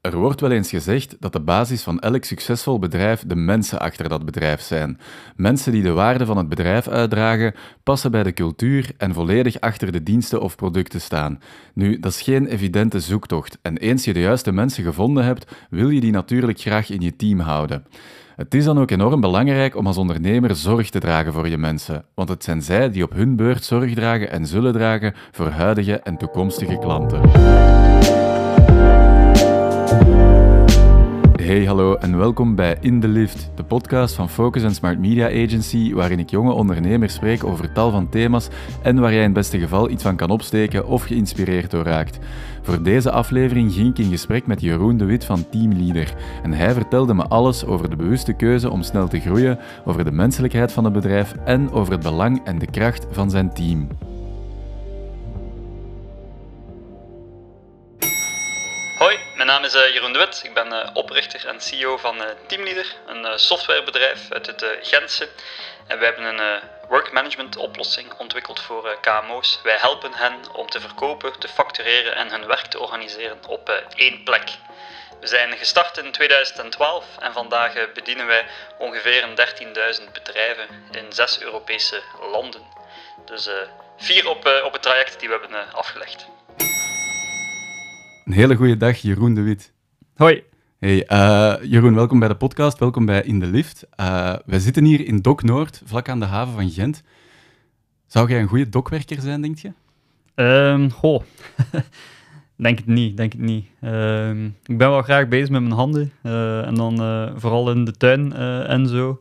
Er wordt wel eens gezegd dat de basis van elk succesvol bedrijf de mensen achter dat bedrijf zijn. Mensen die de waarde van het bedrijf uitdragen, passen bij de cultuur en volledig achter de diensten of producten staan. Nu, dat is geen evidente zoektocht en eens je de juiste mensen gevonden hebt, wil je die natuurlijk graag in je team houden. Het is dan ook enorm belangrijk om als ondernemer zorg te dragen voor je mensen, want het zijn zij die op hun beurt zorg dragen en zullen dragen voor huidige en toekomstige klanten. Hey, hallo en welkom bij In the Lift, de podcast van Focus and Smart Media Agency, waarin ik jonge ondernemers spreek over tal van thema's en waar jij in het beste geval iets van kan opsteken of geïnspireerd door raakt. Voor deze aflevering ging ik in gesprek met Jeroen de Wit van Teamleader en hij vertelde me alles over de bewuste keuze om snel te groeien, over de menselijkheid van het bedrijf en over het belang en de kracht van zijn team. Naam is uh, Jeroen de Wit. Ik ben uh, oprichter en CEO van uh, Teamleader, een softwarebedrijf uit het Gentse. En wij hebben een work management oplossing ontwikkeld voor KMO's. Wij helpen hen om te verkopen, te factureren en hun werk te organiseren op één plek. We zijn gestart in 2012 en vandaag bedienen wij ongeveer 13.000 bedrijven in zes Europese landen. Dus vier op, op het traject die we hebben afgelegd. Een hele goede dag, Jeroen de Wit. Hoi. Hey, uh, Jeroen, welkom bij de podcast, welkom bij In de Lift. Uh, wij zitten hier in Dok Noord, vlak aan de haven van Gent. Zou jij een goede dokwerker zijn, denk je? Um, goh, denk het niet, denk het niet. Um, ik ben wel graag bezig met mijn handen uh, en dan vooral in de tuin en zo.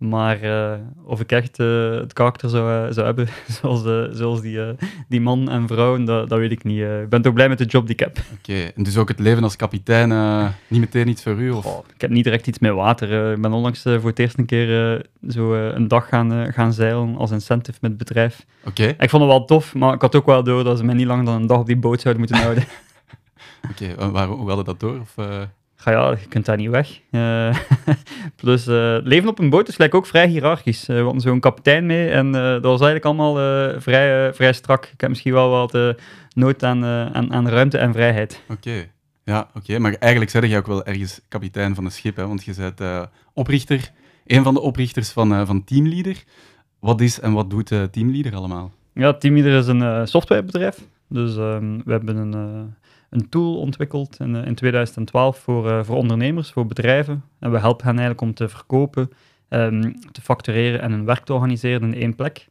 Maar uh, of ik echt uh, het karakter zou, uh, zou hebben, zoals, zoals die, die man en vrouw, dat, dat weet ik niet. ik ben toch blij met de job die ik heb. Oké, en dus ook het leven als kapitein niet meteen iets voor u? Of? Oh, ik heb niet direct iets met water. ik ben onlangs voor het eerst een keer zo een dag gaan, gaan zeilen als incentive met het bedrijf. Oké. Ik vond het wel tof, maar ik had ook wel door dat ze mij niet langer dan een dag op die boot zouden moeten houden. Oké, okay, hoe hadden dat door? Of, ga ja, je kunt daar niet weg. Uh, plus, uh, leven op een boot is gelijk ook vrij hiërarchisch. Uh, we hadden zo'n kapitein mee en dat was eigenlijk allemaal vrij, vrij strak. Ik heb misschien wel wat nood aan, aan, aan ruimte en vrijheid. Oké, ja, oké. Maar eigenlijk zeg je ook wel ergens kapitein van een schip, hè? want je bent oprichter, een van de oprichters van, van Teamleader. Wat is en wat doet Teamleader allemaal? Ja, Teamleader is een softwarebedrijf. Dus ehm, we hebben een een tool ontwikkeld in, in 2012 voor, uh, voor ondernemers, voor bedrijven. En we helpen hen eigenlijk om te verkopen, um, te factureren en hun werk te organiseren in één plek.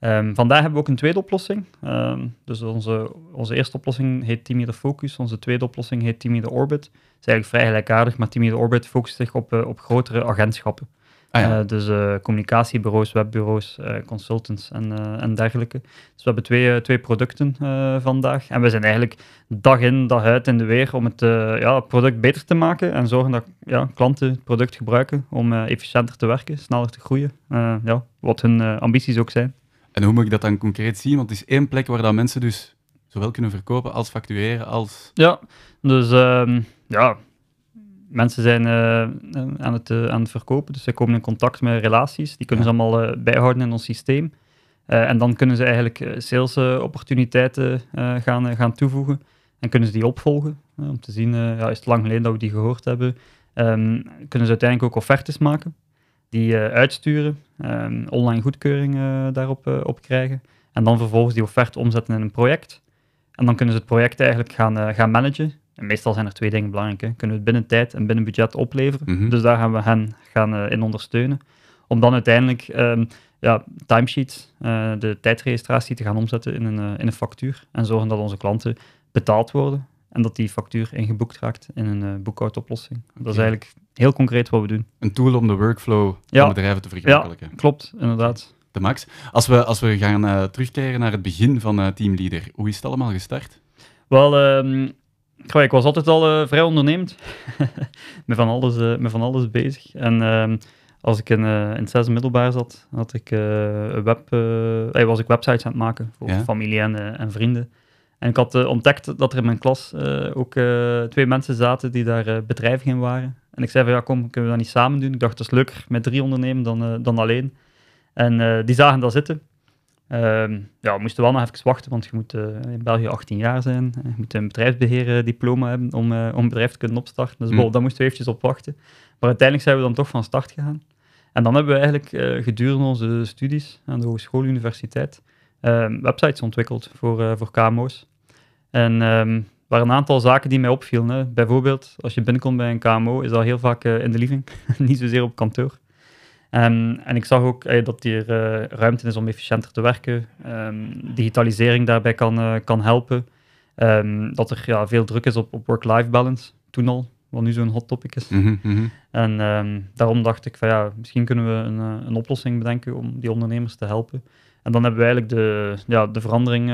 Um, vandaag hebben we ook een tweede oplossing. Um, dus onze, onze eerste oplossing heet Team Focus. Onze tweede oplossing heet Team Orbit. Het is eigenlijk vrij gelijkaardig, maar Team Orbit focust zich op, uh, op grotere agentschappen. Ah, ja. uh, dus uh, communicatiebureaus, webbureaus, uh, consultants en, en dergelijke. Dus we hebben twee, twee producten vandaag. En we zijn eigenlijk dag in, dag uit in de weer om het ja, product beter te maken en zorgen dat ja, klanten het product gebruiken om efficiënter te werken, sneller te groeien. ja, wat hun ambities ook zijn. En hoe moet ik dat dan concreet zien? Want het is één plek waar dat mensen dus zowel kunnen verkopen als factureren als... Ja, dus um, ja, mensen zijn uh, aan, het, uh, aan het verkopen, dus zij komen in contact met relaties. Die kunnen ze allemaal bijhouden in ons systeem. en dan kunnen ze eigenlijk sales-opportuniteiten gaan, gaan toevoegen. En kunnen ze die opvolgen, om te zien, ja, is het lang geleden dat we die gehoord hebben. Um, kunnen ze uiteindelijk ook offertes maken, die uitsturen, um, online goedkeuring daarop op krijgen. En dan vervolgens die offerte omzetten in een project. En dan kunnen ze het project eigenlijk gaan, gaan managen en meestal zijn er twee dingen belangrijk. Hè. Kunnen we het binnen tijd en binnen budget opleveren? Mhm. Dus daar gaan we hen gaan, uh, in ondersteunen. Om dan uiteindelijk um, ja, timesheets, uh, de tijdregistratie te gaan omzetten in een, uh, in een factuur. En zorgen dat onze klanten betaald worden. En dat die factuur ingeboekt raakt in een boekhoudoplossing. Okay. Dat is eigenlijk heel concreet wat we doen. Een tool om de workflow ja. van bedrijven te vergemakkelijken. Ja, klopt, inderdaad. De max. Als we, als we gaan terugkeren naar het begin van Teamleader, hoe is het allemaal gestart? Wel, um, Goh, ik was altijd al uh, vrij ondernemend. met, van alles, uh, met van alles bezig. En uh, als ik in, uh, in het zesde middelbaar zat, had ik, een web, was ik websites aan het maken voor ja? familie en, en, vrienden. En ik had ontdekt dat er in mijn klas ook twee mensen zaten die daar bedrijvig in waren. En ik zei van ja, kom, kunnen we dat niet samen doen? Ik dacht, dat is leuker met drie ondernemen dan, dan alleen. En die zagen dat zitten. Ehm, ja, we moesten wel nog even wachten, want je moet eh, in België 18 jaar zijn. Je moet een bedrijfsbeheerdiploma hebben om, uh, om een bedrijf te kunnen opstarten. Dus mm. daar moesten we eventjes op wachten. Maar uiteindelijk zijn we dan toch van start gegaan. En dan hebben we eigenlijk uh, gedurende onze studies aan de Hogeschool Universiteit ehm, websites ontwikkeld voor, voor KMO's. En um, er waren een aantal zaken die mij opvielen. Hè. Bijvoorbeeld, als je binnenkomt bij een KMO, is dat heel vaak in de living, niet zozeer op kantoor. Um, en ik zag ook uh, dat hier uh, ruimte is om efficiënter te werken. Um, digitalisering daarbij kan, uh, kan helpen. Um, dat er ja, veel druk is op, op work-life balance, toen al, wat nu zo'n hot topic is. Mm -hmm. En daarom dacht ik van ja, misschien kunnen we een, een oplossing bedenken om die ondernemers te helpen. En dan hebben we eigenlijk de, ja, de verandering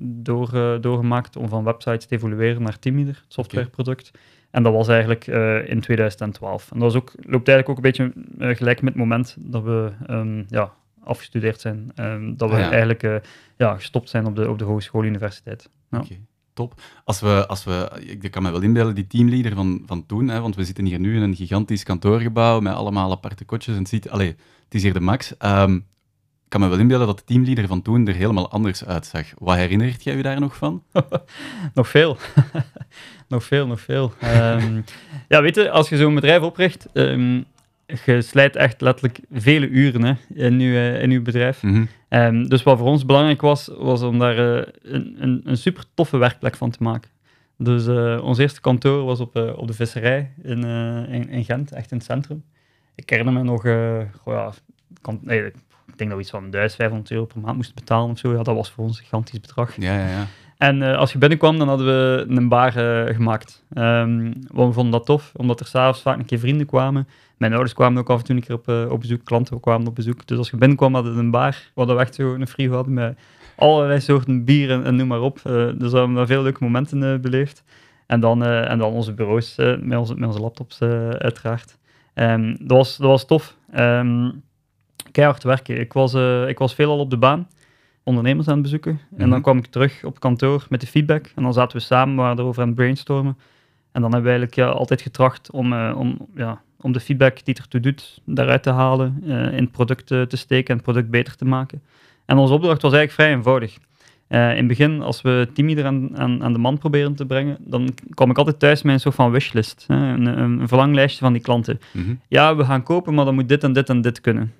door, doorgemaakt om van websites te evolueren naar Teamleader, het softwareproduct. Okay. En dat was eigenlijk uh, in 2012. En dat was ook, loopt eigenlijk ook een beetje uh, gelijk met het moment dat we um, ja, afgestudeerd zijn. Um, dat we Ah, ja. eigenlijk uh, ja, gestopt zijn op de, op de hogeschool universiteit. Ja. Oké, top. Als we, als we, ik kan me wel inbeelden, die teamleader van, van toen, hè, want we zitten hier nu in een gigantisch kantoorgebouw met allemaal aparte kotjes en het, ziet, allee, het is hier de max. Ehm, ik kan me wel inbeelden dat de teamleader van toen er helemaal anders uitzag. Wat herinnert jij je daar nog van? nog veel. nog veel, nog veel. Um, ja, weet je, als je zo'n bedrijf opricht, um, je slijt echt letterlijk vele uren hè, in, je, uh, in bedrijf. Mm -hmm. um, dus wat voor ons belangrijk was, was om daar uh, een, een, een, super toffe werkplek van te maken. Dus uh, ons eerste kantoor was op, op de visserij in, in, in, Gent, echt in het centrum. Ik herinner me nog, goh, ja, kan, nee, ik denk dat we iets van 1500 euro per maand moesten betalen of zo. Ja, dat was voor ons een gigantisch bedrag. Ja, ja, ja. En uh, als je binnenkwam, dan hadden we een bar uh, gemaakt. Um, we vonden dat tof, omdat er s'avonds vaak een keer vrienden kwamen. Mijn ouders kwamen ook af en toe een keer op, uh, op bezoek, klanten kwamen op bezoek. Dus als je binnenkwam, hadden we een bar, waar we echt zo een frigo hadden met allerlei soorten bieren en noem maar op. dus we hebben daar veel leuke momenten beleefd. En dan, en dan onze bureaus met, onze, met onze laptops uiteraard. Um, dat, was, dat was tof. Um, keihard werken. Ik was, ik was veel al op de baan ondernemers aan het bezoeken. Mm -hmm. En dan kwam ik terug op kantoor met de feedback. En dan zaten we samen, waren erover aan het brainstormen. En dan hebben we eigenlijk ja, altijd getracht om, uh, om, ja, om de feedback die ertoe doet, daaruit te halen, uh, in het product te steken en het product beter te maken. En onze opdracht was eigenlijk vrij eenvoudig. In het begin, als we Timmy aan, aan, aan, de man proberen te brengen, dan kwam ik altijd thuis met een soort van wishlist. Hè, een, een, een, verlanglijstje van die klanten. Mm -hmm. Ja, we gaan kopen, maar dan moet dit en dit en dit kunnen.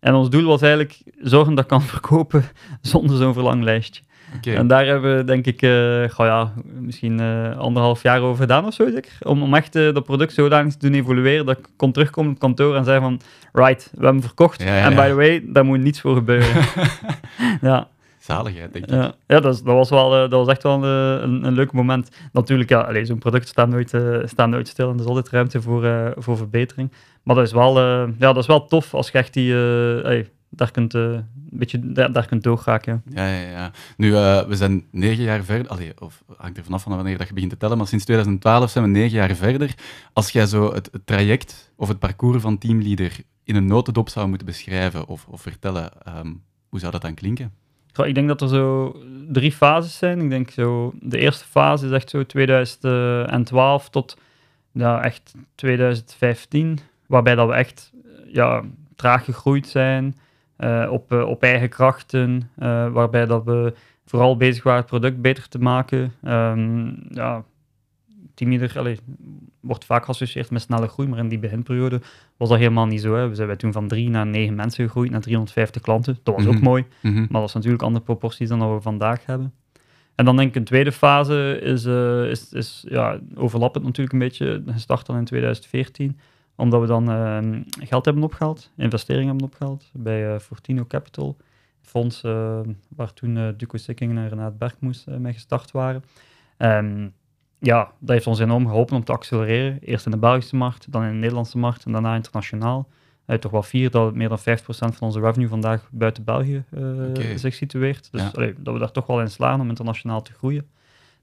En ons doel was eigenlijk zorgen dat ik kan verkopen zonder zo'n verlanglijstje. Okay. En daar hebben we denk ik, uh, ja, misschien uh, anderhalf jaar over gedaan of zo zeker. Om, om echt uh, dat product zodanig te doen evolueren dat ik kon terugkomen op het kantoor en zei van, right, we hebben verkocht. Ja, ja, en by the way, daar moet niets voor gebeuren. ja. Zaligheid, denk ik. Ja, ja dat, was wel, dat was echt wel een, een, een leuk moment. Natuurlijk, ja, zo'n product staat nooit, staat nooit stil en er is altijd ruimte voor, voor verbetering. Maar dat is wel, uh, ja, dat is wel tof als je echt die, hey, daar, kunt, een beetje, daar, daar kunt doorraken. Ja, ja, ja. Nu, we zijn negen jaar verder, allee, of hangt er vanaf van wanneer dat je begint te tellen, maar sinds 2012 zijn we negen jaar verder. Als jij zo het, het traject of het parcours van teamleader in een notendop zou moeten beschrijven of, of vertellen, um, hoe zou dat dan klinken? Ik denk dat er zo drie fases zijn. Ik denk zo, de eerste fase is echt zo 2012 tot ja, echt 2015 waarbij dat we echt ja, traag gegroeid zijn, uh, op, uh, op eigen krachten, uh, waarbij dat we vooral bezig waren het product beter te maken. Um, ja, teamleader allee, wordt vaak geassocieerd met snelle groei, maar in die beginperiode was dat helemaal niet zo. Hè. We zijn toen van drie naar negen mensen gegroeid, naar 350 klanten. Dat was Mhm. ook mooi, Mhm. maar dat is natuurlijk andere proporties dan dat we vandaag hebben. En dan denk ik een tweede fase is, uh, is, is ja, overlappend natuurlijk een beetje, gestart dan in 2014 omdat we dan uh, geld hebben opgehaald, investeringen hebben opgehaald bij uh, Fortino Capital, fonds uh, waar toen Duco Sikkingen en Renaat Bergmoes mee gestart waren. Um, ja, dat heeft ons enorm geholpen om te accelereren. Eerst in de Belgische markt, dan in de Nederlandse markt en daarna internationaal. Uh, toch wel vier dat meer dan 5% van onze revenue vandaag buiten België uh, Oké. zich situeert. Dus Ja. allee, dat we daar toch wel in slagen om internationaal te groeien.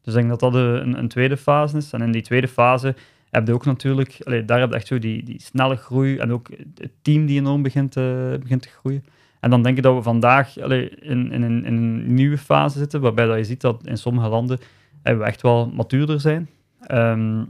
Dus ik denk dat dat een, een tweede fase is. En in die tweede fase heb je ook natuurlijk, allee, daar heb je echt zo die, die snelle groei en ook het team die enorm begint, uh, begint te groeien. En dan denk ik dat we vandaag allee, in, in, een, in een nieuwe fase zitten, waarbij dat je ziet dat in sommige landen we echt wel matuurder zijn. Ehm,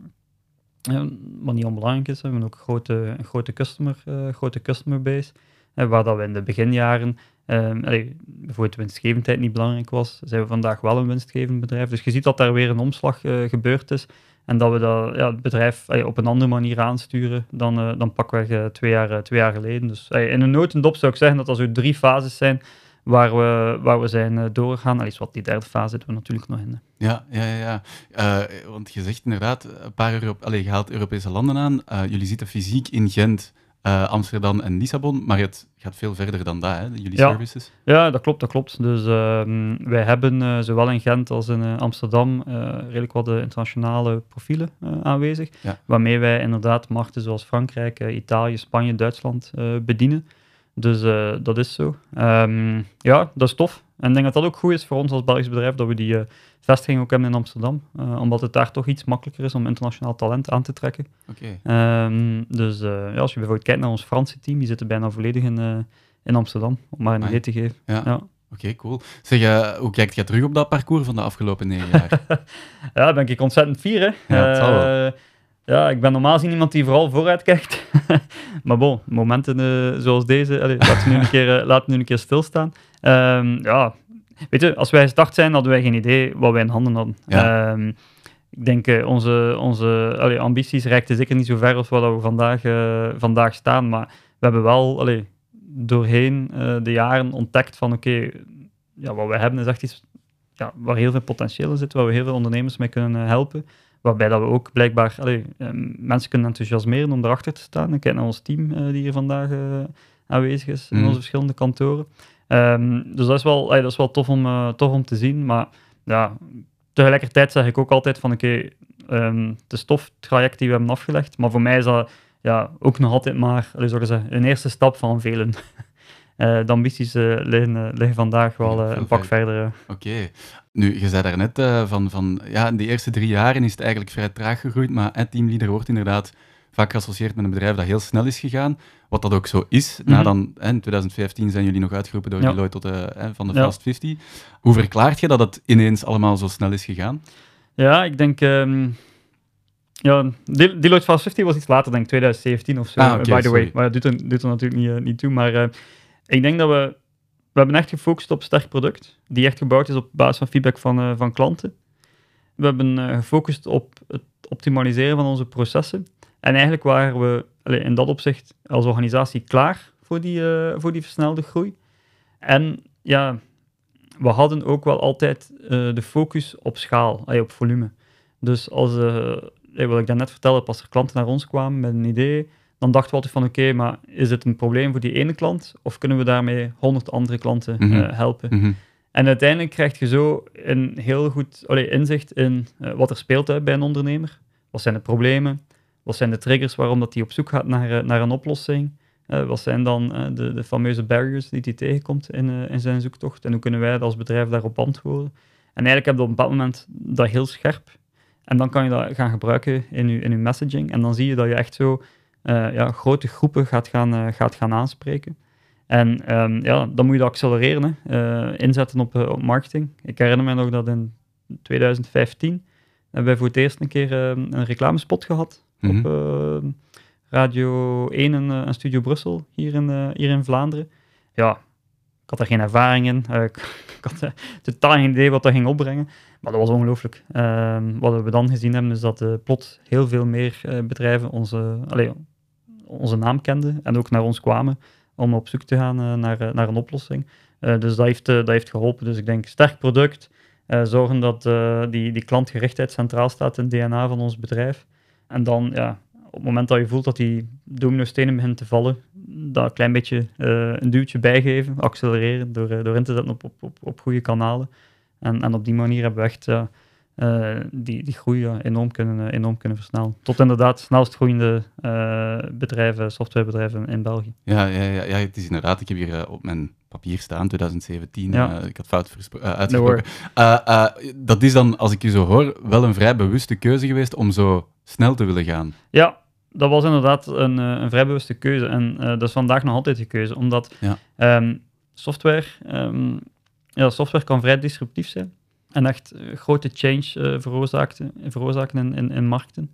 wat niet onbelangrijk is, we hebben ook grote, een grote, customer, uh, grote customer base. waar dat we in de beginjaren Um, allee, bijvoorbeeld winstgevendheid niet belangrijk was, zijn we vandaag wel een winstgevend bedrijf. Dus je ziet dat daar weer een omslag uh, gebeurd is en dat we dat, ja, het bedrijf op een andere manier aansturen dan, uh, dan pakweg twee, jaar, twee jaar geleden. Dus in een notendop zou ik zeggen dat er zo drie fases zijn waar we, waar we zijn doorgegaan. Allee, wat die derde fase zitten we natuurlijk nog in. Ja, ja, ja. ja. want je zegt inderdaad, een paar Europe allee, je haalt Europese landen aan. jullie zitten fysiek in Gent uh, Amsterdam en Lissabon, maar het gaat veel verder dan dat, hè, jullie ja. services. Ja, dat klopt, dat klopt. Dus uh, wij hebben zowel in Gent als in eh, Amsterdam redelijk wat internationale profielen aanwezig, ja. waarmee wij inderdaad markten zoals Frankrijk, Italië, Spanje, Duitsland bedienen. Dus dat is zo. Um, ja, dat is tof. En ik denk dat dat ook goed is voor ons als Belgisch bedrijf, dat we die vestiging ook hebben in Amsterdam. Uh, omdat het daar toch iets makkelijker is om internationaal talent aan te trekken. Okay. Um, dus ja, als je bijvoorbeeld kijkt naar ons Franse team, die zitten bijna volledig in, in Amsterdam, om maar een idee te geven. Ja. ja. Oké, okay, cool. Zeg, hoe kijkt je terug op dat parcours van de afgelopen negen jaar? ja, ben ik ontzettend fier. Hè. Ja, dat zal wel. Ja, ik ben normaal gezien iemand die vooral vooruit kijkt. maar bon, momenten zoals deze, allez, laten, we nu een keer, laten we nu een keer stilstaan. Um, ja, Weet je, als wij gestart zijn, hadden wij geen idee wat wij in handen hadden. Ehm, ik denk, uh, onze, onze allee, ambities reikten zeker niet zo ver als wat we vandaag, uh, vandaag staan. Maar we hebben wel allee, doorheen uh, de jaren ontdekt van oké, ja, wat we hebben is echt iets ja, waar heel veel potentieel in zit, waar we heel veel ondernemers mee kunnen helpen. Waarbij dat we ook blijkbaar allee, mensen kunnen enthousiasmeren om erachter te staan. Ik kijk naar ons team die hier vandaag aanwezig is in mm. onze verschillende kantoren. Um, dus dat is wel, dat is wel tof, om, uh, tof om te zien. Maar ja, tegelijkertijd zeg ik ook altijd van oké, okay, um, het is tof het traject die we hebben afgelegd. Maar voor mij is dat ja, ook nog altijd maar zeggen, een eerste stap van velen. uh, de ambities uh, liggen, liggen, vandaag wel ja, een pak verder. Oké. Okay. Nu, je zei daarnet uh, van, van ja, in de eerste drie jaren is het eigenlijk vrij traag gegroeid, maar het teamleader wordt inderdaad vaak geassocieerd met een bedrijf dat heel snel is gegaan. Wat dat ook zo is. Mm -hmm. dan, in 2015 zijn jullie nog uitgeroepen door ja. Deloitte tot de, van de Fast 50. Hoe verklaart je dat het ineens allemaal zo snel is gegaan? Ja, ik denk... Um, ja, Deloitte Fast 50 was iets later, denk ik 2017 of zo, ah, okay, by the sorry. way. Maar dat doet er, doet er natuurlijk niet, uh, niet toe. Maar uh, ik denk dat we... We hebben echt gefocust op sterk product, die echt gebouwd is op basis van feedback van, uh, van klanten. We hebben gefocust op het optimaliseren van onze processen. En eigenlijk waren we in dat opzicht als organisatie klaar voor die, uh, voor die versnelde groei. En ja, we hadden ook wel altijd de focus op schaal, uh, op volume. Dus als, wat ik daarnet vertelde, als er klanten naar ons kwamen met een idee, dan dachten we altijd van oké, okay, maar is het een probleem voor die ene klant of kunnen we daarmee honderd andere klanten mm -hmm. helpen? Mm -hmm. En uiteindelijk krijg je zo een heel goed allee, inzicht in wat er speelt bij een ondernemer. Wat zijn de problemen? Wat zijn de triggers waarom dat hij op zoek gaat naar, eh, naar een oplossing? Wat zijn dan de, de fameuze barriers die hij tegenkomt in, in zijn zoektocht? En hoe kunnen wij als bedrijf daarop antwoorden? En eigenlijk heb je op een bepaald moment dat heel scherp. En dan kan je dat gaan gebruiken in je, in uw messaging. En dan zie je dat je echt zo ja, grote groepen gaat gaan, gaat gaan aanspreken. En um, ja, dan moet je dat accelereren, hè. inzetten op, op marketing. Ik herinner me nog dat in 2015 hebben wij voor het eerst een keer een reclamespot gehad Mhm. op uh, Radio 1 en, Studio Brussel hier in, hier in Vlaanderen. Ja, ik had er geen ervaring in. ik, ik had totaal geen idee wat dat ging opbrengen. Maar dat was ongelooflijk. Ehm, wat we dan gezien hebben, is dat plot heel veel meer bedrijven onze, allez, onze naam kenden en ook naar ons kwamen om op zoek te gaan naar, naar een oplossing. dus dat heeft, dat heeft geholpen. Dus ik denk, sterk product, zorgen dat die, die klantgerichtheid centraal staat in het DNA van ons bedrijf. En dan, ja, op het moment dat je voelt dat die dominostenen beginnen te vallen, dat een klein beetje een duwtje bijgeven, accelereren door, door in te zetten op, op, op, op goede kanalen. En, en op die manier hebben we echt uh, die, die groei enorm, kunnen, enorm kunnen versnellen. Tot inderdaad snelst groeiende bedrijven, softwarebedrijven in België. Ja, ja, ja, ja, het is inderdaad, ik heb hier op mijn papier staan, 2017, ja. ik had fout uitgesproken. No dat is dan, als ik je zo hoor, wel een vrij bewuste keuze geweest om zo snel te willen gaan. Ja, dat was inderdaad een, een vrij bewuste keuze. En uh, dat is vandaag nog altijd de keuze, omdat ja. um, software, um, ja, software kan vrij disruptief zijn en echt uh, grote change uh, veroorzaken, veroorzaken in, in, in markten.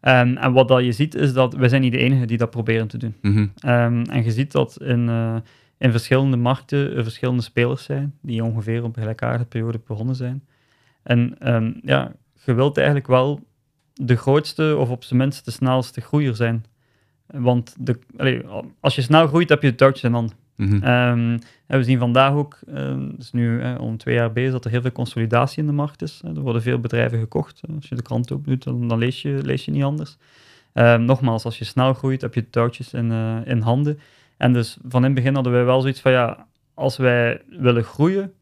Ehm, en wat dat je ziet is dat wij zijn niet de enigen die dat proberen te doen. Mhm. Ehm, en je ziet dat in, eh, in verschillende markten er verschillende spelers zijn die ongeveer op een gelijkaardige periode begonnen zijn. En ehm, ja, je wilt eigenlijk wel de grootste of op zijn minst de snelste groeier zijn. Want de, allee, als je snel groeit, heb je de touwtjes in handen. Mhm. Ehm, we zien vandaag ook, um, is nu om twee jaar bezig, dat er heel veel consolidatie in de markt is. Er worden veel bedrijven gekocht. Als je de krant opdoet, dan, dan lees, je, lees je niet anders. Ehm, nogmaals, als je snel groeit, heb je touwtjes in, eh, in handen. En dus van in het begin hadden wij wel zoiets van, ja, als wij willen groeien,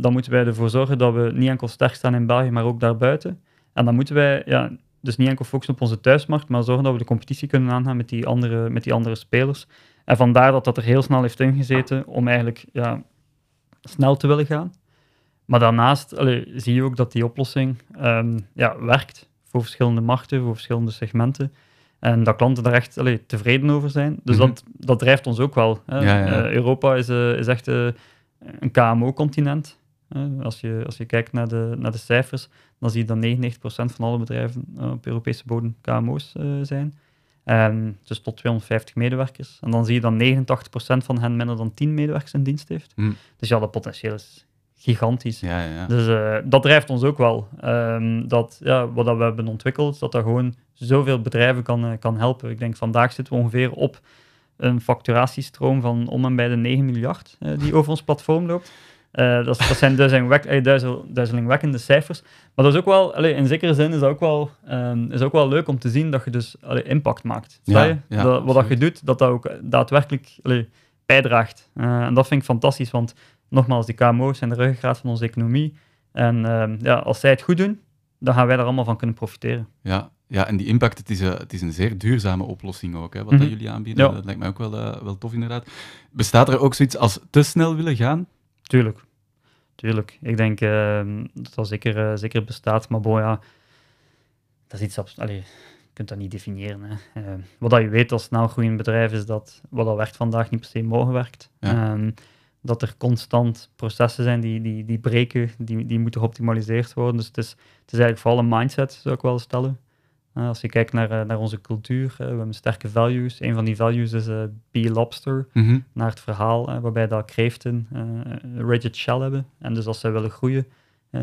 dan moeten wij ervoor zorgen dat we niet enkel sterk staan in België, maar ook daarbuiten. En dan moeten wij, ja, dus niet enkel focussen op onze thuismarkt, maar zorgen dat we de competitie kunnen aangaan met die andere, met die andere spelers. En vandaar dat dat er heel snel heeft ingezeten om eigenlijk ja, snel te willen gaan. Maar daarnaast allee, zie je ook dat die oplossing um, ja, werkt voor verschillende markten, voor verschillende segmenten. En dat klanten daar echt allee, tevreden over zijn. Dus Mhm. dat, dat drijft ons ook wel. Hè. Ja, ja. Eh, Europa is, eh, is echt eh, een KMO-continent. als, je, als je kijkt naar de, naar de cijfers, dan zie je dat 99% van alle bedrijven op Europese bodem KMO's zijn. Ehm, dus tot 250 medewerkers. En dan zie je dat 89% van hen minder dan 10 medewerkers in dienst heeft. Hm. Dus ja, dat potentieel is gigantisch. Ja, ja, ja. Dus eh, dat drijft ons ook wel. Ehm, dat, ja, wat dat we hebben ontwikkeld, dat dat gewoon zoveel bedrijven kan, eh, kan helpen. Ik denk vandaag zitten we ongeveer op een facturatiestroom van om en bij de 9 miljard eh, die over ons platform loopt. Eh, dat, dat zijn eh, duizel- duizelingwekkende cijfers. Maar dat is ook wel, allee, in zekere zin is dat ook wel, ehm, is ook wel leuk om te zien dat je dus allee, impact maakt. Ja, Sta je? ja, dat, wat dat je doet, dat dat ook daadwerkelijk allee, bijdraagt. Eh, en dat vind ik fantastisch, want nogmaals, die KMO's zijn de ruggengraat van onze economie. En ehm, ja, als zij het goed doen, dan gaan wij daar allemaal van kunnen profiteren. Ja, ja, en die impact, het is, een, het is een zeer duurzame oplossing ook, hè, wat dat Mhm. jullie aanbieden. Ja. Dat lijkt mij ook wel, wel tof, inderdaad. Bestaat er ook zoiets als te snel willen gaan? Tuurlijk. Tuurlijk. Ik denk ehm, dat dat zeker, eh, zeker bestaat. Maar bon, ja, dat is iets... Allee, je kunt dat niet definiëren. Hè. Ehm, wat dat je weet als snel groeiend bedrijf is dat wat dat werkt vandaag niet per se morgen werkt. Ja. Ehm, dat er constant processen zijn die, die, die breken, die, die moeten geoptimaliseerd worden. Dus het is, het is eigenlijk vooral een mindset, zou ik wel stellen. Eh, als je kijkt naar, eh, naar onze cultuur, eh, we hebben sterke values. Een van die values is be lobster Mhm. naar het verhaal, waarbij dat kreeften een rigid shell hebben. En dus als zij willen groeien,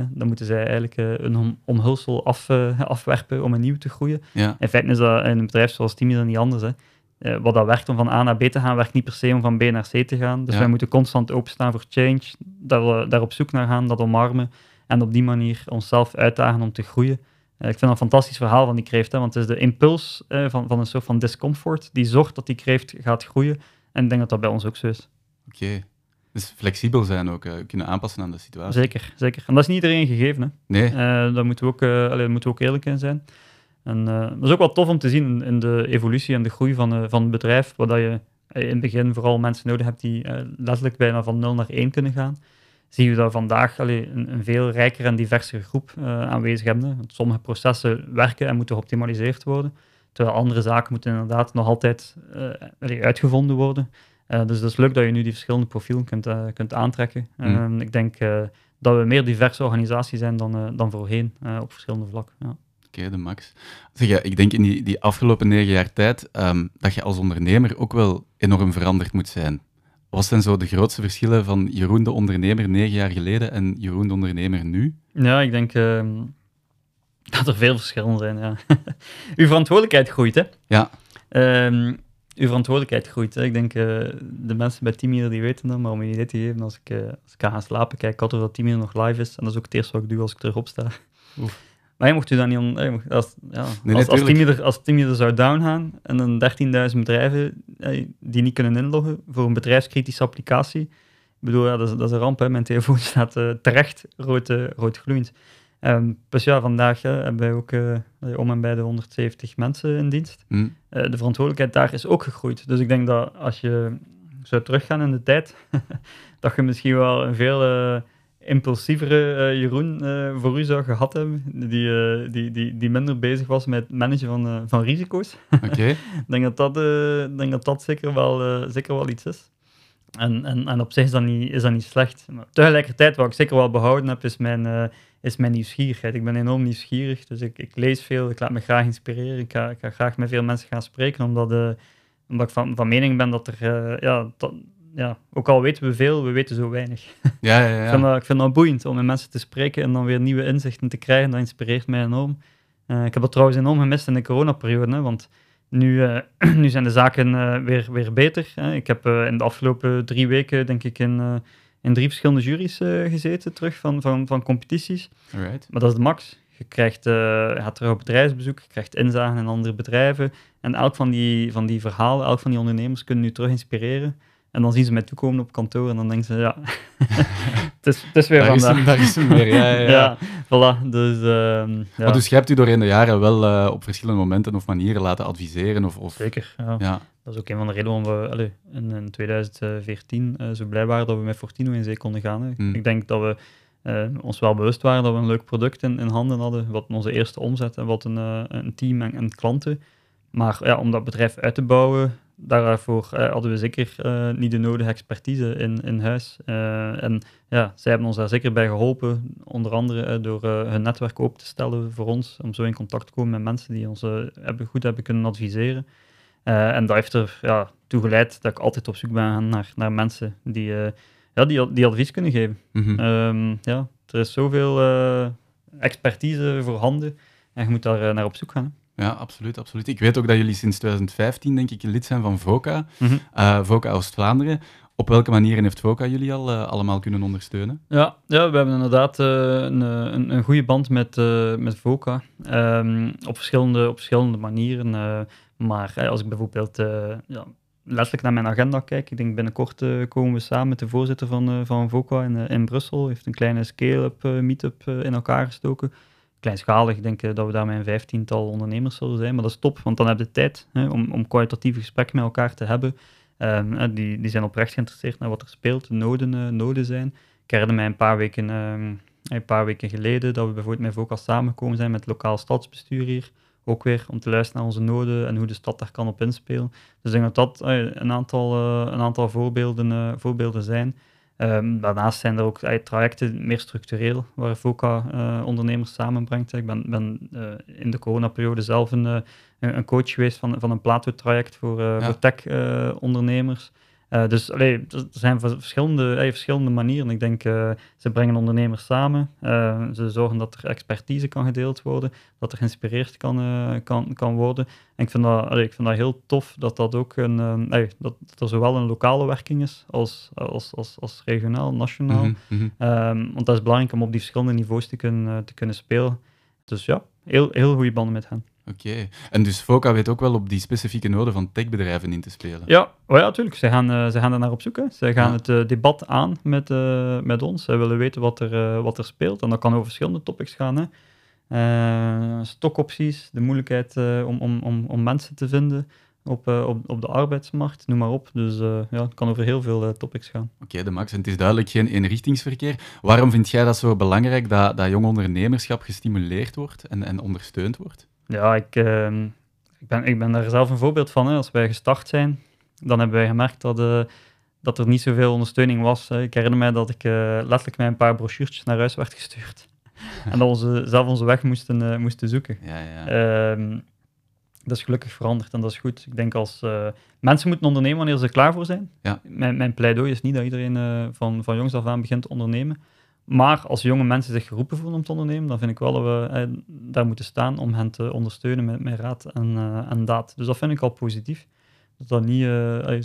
dan moeten zij eigenlijk een om- omhulsel af, afwerpen om een nieuw te groeien. Ja, In feite is dat in een bedrijf zoals Team dan niet anders. Hè. Wat dat werkt om van A naar B te gaan, werkt niet per se om van B naar C te gaan. Dus Ja. wij moeten constant openstaan voor change, daar, daar op zoek naar gaan, dat omarmen en op die manier onszelf uitdagen om te groeien. Eh, ik vind dat een fantastisch verhaal van die kreeft, hè, want het is de impuls eh, van, van een soort van discomfort die zorgt dat die kreeft gaat groeien. En ik denk dat dat bij ons ook zo is. oké. Dus flexibel zijn ook, eh, kunnen aanpassen aan de situatie. Zeker, zeker. En dat is niet iedereen gegeven. Hè. Nee, Eh, daar moeten we, ook, allee, daar moeten we ook eerlijk in zijn. En dat is ook wel tof om te zien in, in de evolutie en de groei van, van het bedrijf, waar dat je in het begin vooral mensen nodig hebt die letterlijk bijna van 0 naar 1 kunnen gaan. Zie je dat vandaag allee, een, een veel rijker en diversere groep eh, aanwezig hebben. Want sommige processen werken en moeten geoptimaliseerd worden, terwijl andere zaken moeten inderdaad nog altijd eh, allee, uitgevonden worden. Eh, dus dat is leuk dat je nu die verschillende profielen kunt, kunt aantrekken. Mm. Ehm, ik denk dat we een meer diverse organisatie zijn dan, dan voorheen op verschillende vlakken. Ja. oké, de max. Zeg, ja, ik denk in die, die afgelopen negen jaar tijd ehm, dat je als ondernemer ook wel enorm veranderd moet zijn. Wat zijn zo de grootste verschillen van Jeroen de ondernemer negen jaar geleden en Jeroen de ondernemer nu? ja, ik denk ehm, dat er veel verschillen zijn. Ja. Uw verantwoordelijkheid groeit, hè? Ja, Ehm, uw verantwoordelijkheid groeit. Hè? Ik denk, eh, de mensen bij Team die weten dat, maar om je een idee te geven, als ik, eh, als ik ga gaan slapen, kijk ik altijd of dat Team nog live is. En dat is ook het eerste wat ik doe als ik terug opsta. Oef. Maar je mocht u dan niet... On, eh, als, ja, nee, als, als, er, als Team er zou downgaan en dan 13.000 bedrijven eh, die niet kunnen inloggen voor een bedrijfskritische applicatie. Ik bedoel, ja, dat, is, dat is een ramp. Hè. Mijn telefoon staat eh, terecht rood, rood gloeiend. Dus ja, vandaag hè, hebben wij ook om en bij de 170 mensen in dienst. hm, de verantwoordelijkheid daar is ook gegroeid. Dus ik denk dat als je zou teruggaan in de tijd, dat je misschien wel een veel impulsievere eh, Jeroen eh, voor u zou gehad hebben, die, eh, die, die, die minder bezig was met het managen van, van risico's. oké. Ik denk dat dat, denk dat, dat zeker, wel, zeker wel iets is. En, en, en op zich is dat niet, is dat niet slecht. Maar tegelijkertijd, wat ik zeker wel behouden heb, is mijn, is mijn nieuwsgierigheid. Ik ben enorm nieuwsgierig, dus ik, ik lees veel, ik laat me graag inspireren. Ik ga, ik ga graag met veel mensen gaan spreken, omdat, omdat ik van, van mening ben dat er, ja, dat, ja, ook al weten we veel, we weten zo weinig. Ja, ja, ja. ik, vind dat, ik vind dat boeiend om met mensen te spreken en dan weer nieuwe inzichten te krijgen. Dat inspireert mij enorm. ik heb dat trouwens enorm gemist in de coronaperiode, want nu, uh, nu zijn de zaken uh, weer, weer beter. Hè. Ik heb in de afgelopen drie weken, denk ik, in, in drie verschillende juries gezeten terug van, van, van competities. Alright. Maar dat is de max. Je krijgt, je gaat terug op bedrijfsbezoek, je krijgt inzagen in andere bedrijven. En elk van die, van die verhalen, elk van die ondernemers kunnen nu terug inspireren. En dan zien ze mij toekomen op kantoor en dan denken ze, ja, het, is, het is weer daar vandaag. Is, daar is hem weer, ja. Ja, ja voilà. Dus, uh, ja. Maar dus je hebt u doorheen de jaren wel uh, op verschillende momenten of manieren laten adviseren? Of, of... Zeker, ja. ja. Dat is ook een van de redenen waarom we allez, in, in 2014 uh, zo blij waren dat we met Fortino in zee konden gaan. Hè. Mm. Ik denk dat we ons wel bewust waren dat we een leuk product in, in handen hadden, wat onze eerste omzet en wat een, een team en, en klanten. Maar ja, om dat bedrijf uit te bouwen, daarvoor uh, hadden we zeker uh, niet de nodige expertise in, in huis. Uh, en ja, zij hebben ons daar zeker bij geholpen, onder andere door hun netwerk open te stellen voor ons, om zo in contact te komen met mensen die ons hebben, goed hebben kunnen adviseren. en dat heeft er ja, toe geleid dat ik altijd op zoek ben naar, naar mensen die, ja, die, die advies kunnen geven. Mm -hmm. um, ja, er is zoveel expertise voorhanden en je moet daar naar op zoek gaan. Ja, absoluut, absoluut. Ik weet ook dat jullie sinds 2015, denk ik, lid zijn van VOCA, mm -hmm. uh, VOCA Oost-Vlaanderen. Op welke manieren heeft VOCA jullie al uh, allemaal kunnen ondersteunen? Ja, ja we hebben inderdaad uh, een, een, een goede band met, met VOCA. Um, op, verschillende, op verschillende manieren. maar als ik bijvoorbeeld ja, letterlijk naar mijn agenda kijk, ik denk binnenkort komen we samen met de voorzitter van, van VOCA in, in Brussel. heeft een kleine scale-up meetup in elkaar gestoken kleinschalig. Ik denk uh, dat we daar met een vijftiental ondernemers zullen zijn. Maar dat is top, want dan heb je tijd hè, om, om kwalitatieve gesprekken met elkaar te hebben. Um, die, die zijn oprecht geïnteresseerd naar wat er speelt, noden, uh, noden zijn. Ik herinner mij een paar weken, um, een paar weken geleden dat we bijvoorbeeld met VOCA samengekomen zijn met het lokaal stadsbestuur hier. Ook weer om te luisteren naar onze noden en hoe de stad daar kan op inspelen. Dus ik denk dat dat uh, een, aantal, een aantal voorbeelden, voorbeelden zijn. Um, daarnaast zijn er ook uh, trajecten meer structureel, waar VOCA uh, ondernemers samenbrengt. Ik ben, ben uh, in de coronaperiode zelf een, een coach geweest van, van een Plato-traject voor, ja. voor tech-ondernemers. Dus allee, er zijn verschillende, verschillende manieren. Ik denk, ze brengen ondernemers samen. ze zorgen dat er expertise kan gedeeld worden, dat er geïnspireerd kan, kan, kan worden. En ik vind, dat, allee, ik vind dat heel tof dat dat ook een, dat, dat er zowel een lokale werking is als, als, als, als regionaal, nationaal. Mm -hmm. um, want dat is belangrijk om op die verschillende niveaus te kunnen, te kunnen spelen. Dus ja, heel, heel goede banden met hen. Oké, okay. en dus FOCA weet ook wel op die specifieke noden van techbedrijven in te spelen? Ja, oh ja natuurlijk. Ze gaan, uh, ze gaan er naar op zoek. Hè. Ze gaan ja. het uh, debat aan met, uh, met ons. Ze willen weten wat er, wat er speelt. En dat kan over verschillende topics gaan. Hè. stokopties, de moeilijkheid om, om, om, om mensen te vinden op, op, op de arbeidsmarkt, noem maar op. Dus ja, het kan over heel veel topics gaan. Oké, okay, de Max. En het is duidelijk geen eenrichtingsverkeer. Waarom vind jij dat zo belangrijk, dat, dat jong ondernemerschap gestimuleerd wordt en, en ondersteund wordt? Ja, ik, ehm, ik, ben, ik ben daar zelf een voorbeeld van. Hè. Als wij gestart zijn, dan hebben wij gemerkt dat, dat er niet zoveel ondersteuning was. Hè. Ik herinner mij dat ik letterlijk met een paar brochuurtjes naar huis werd gestuurd. en dat we zelf onze weg moesten, moesten zoeken. Ja, ja. Um, dat is gelukkig veranderd en dat is goed. Ik denk als mensen moeten ondernemen wanneer ze er klaar voor zijn. Ja. Mijn, mijn pleidooi is niet dat iedereen van, van jongs af aan begint te ondernemen. Maar als jonge mensen zich geroepen voelen om te ondernemen, dan vind ik wel dat we eh, daar moeten staan om hen te ondersteunen met, met raad en, en daad. Dus dat vind ik al positief. Dat dat niet,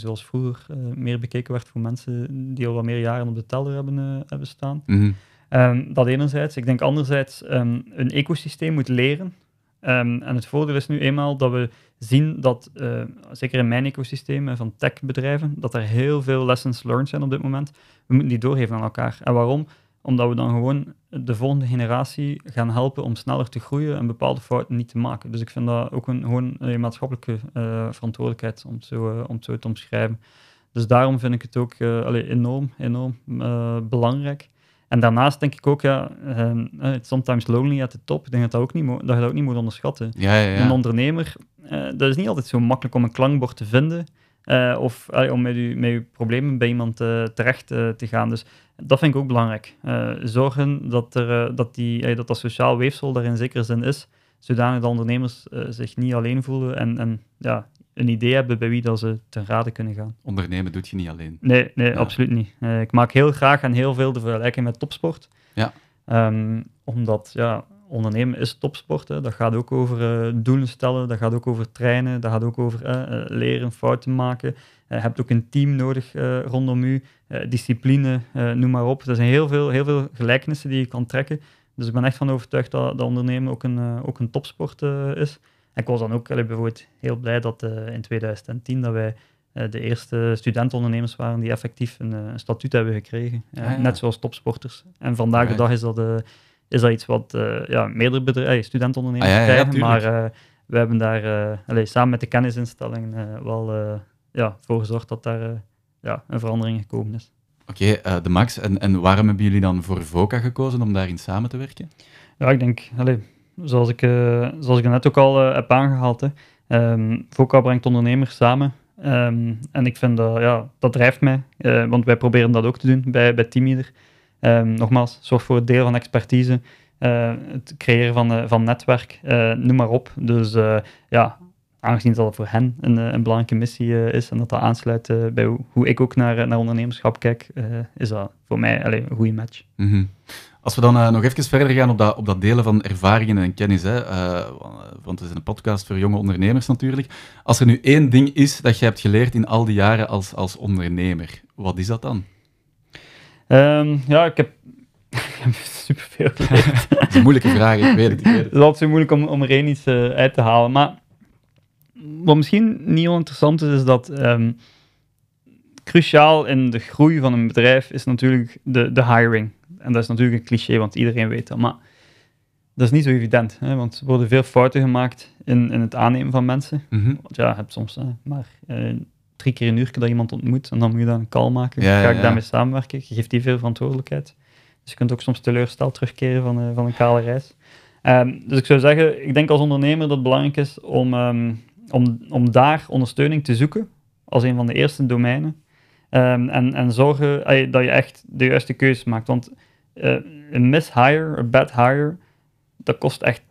zoals vroeger, meer bekeken werd voor mensen die al wat meer jaren op de teller hebben, hebben staan. Mm -hmm. um, dat enerzijds. Ik denk anderzijds, um, een ecosysteem moet leren Um, en het voordeel is nu eenmaal dat we zien dat, uh, zeker in mijn ecosysteem van techbedrijven, dat er heel veel lessons learned zijn op dit moment. We moeten die doorgeven aan elkaar. En waarom? Omdat we dan gewoon de volgende generatie gaan helpen om sneller te groeien en bepaalde fouten niet te maken. Dus ik vind dat ook een, gewoon een maatschappelijke uh, verantwoordelijkheid om het, zo, uh, om het zo te omschrijven. Dus daarom vind ik het ook allee, enorm, enorm belangrijk. En daarnaast denk ik ook, ja, uh, it's sometimes lonely at the top. Ik denk dat, dat, ook niet dat je dat ook niet moet onderschatten. Ja, ja, ja. Een ondernemer, dat is niet altijd zo makkelijk om een klankbord te vinden eh, of allee, om met je, met uw problemen bij iemand eh, terecht eh, te gaan. Dus dat vind ik ook belangrijk. Eh, zorgen dat, er, eh, dat, die, dat dat sociaal weefsel er in zekere zin is, zodanig dat ondernemers eh, zich niet alleen voelen en, en ja, een idee hebben bij wie dat ze ten rade kunnen gaan. Ondernemen doet je niet alleen. Nee, nee Ja. absoluut niet. Eh, ik maak heel graag en heel veel de vergelijking met topsport. Ja. Ehm, omdat, ja, ondernemen is topsport. Hè. Dat gaat ook over eh, doelen stellen, dat gaat ook over trainen, dat gaat ook over eh, eh, leren, fouten maken. Je hebt ook een team nodig rondom u, discipline, noem maar op. Er zijn heel veel, heel veel gelijkenissen die je kan trekken. Dus ik ben echt van overtuigd dat, dat ondernemen ook een, ook een topsport is. En ik was dan ook bijvoorbeeld heel blij dat in 2010 dat wij de eerste studentondernemers waren die effectief een, een statuut hebben gekregen. Ah, ja. Net zoals topsporters. En vandaag de Right. dag is dat, is dat iets wat eh, ja, meerdere bedrijven, studentondernemers Ah, ja, ja, ja, krijgen. maar eh, we hebben daar eh, allee, samen met de kennisinstellingen eh, wel ja, voor gezorgd dat daar ja, een verandering gekomen is. Oké, de Max. En, en waarom hebben jullie dan voor VOCA gekozen om daarin samen te werken? Ja, ik denk, allee, zoals, ik, zoals ik net ook al heb aangehaald, hè, ehm, VOCA brengt ondernemers samen. Ehm, en ik vind dat, ja, dat drijft mij, want wij proberen dat ook te doen bij, bij Teamleader. Ehm, nogmaals, zorg voor het delen van expertise, eh, het creëren van, eh, van netwerk, eh, noem maar op. Dus ja, aangezien dat voor hen een, een belangrijke missie is en dat dat aansluit bij hoe, ik ook naar, naar ondernemerschap kijk, is dat voor mij allee, een goede match. Mhm. Als we dan nog even verder gaan op dat, op dat delen van ervaringen en kennis, hè, want het is een podcast voor jonge ondernemers natuurlijk. Als er nu één ding is dat je hebt geleerd in al die jaren als, als ondernemer, wat is dat dan? Ehm, ja, ik heb, ik heb superveel geleerd. Dat is een moeilijke vraag, ik weet het. Ik weet Het het. is altijd zo moeilijk om, om er één iets eh, uit te halen. Maar wat misschien niet oninteressant is, is dat ehm, cruciaal in de groei van een bedrijf is natuurlijk de, de hiring. En dat is natuurlijk een cliché, want iedereen weet dat. Maar dat is niet zo evident, hè, want er worden veel fouten gemaakt in, in het aannemen van mensen. Mhm. Want ja, je hebt soms maar eh, drie keer een uur dat iemand ontmoet en dan moet je dan een call maken. Ja, Ga ik daarmee samenwerken? Je geeft die veel verantwoordelijkheid. Dus je kunt ook soms teleurgesteld terugkeren van, eh, van een kale reis. Ehm, dus ik zou zeggen, ik denk als ondernemer dat het belangrijk is om, ehm, om, om daar ondersteuning te zoeken als een van de eerste domeinen. Ehm, en, en zorgen ey, dat je echt de juiste keuzes maakt. Want eh, een mishire, een bad hire, dat kost echt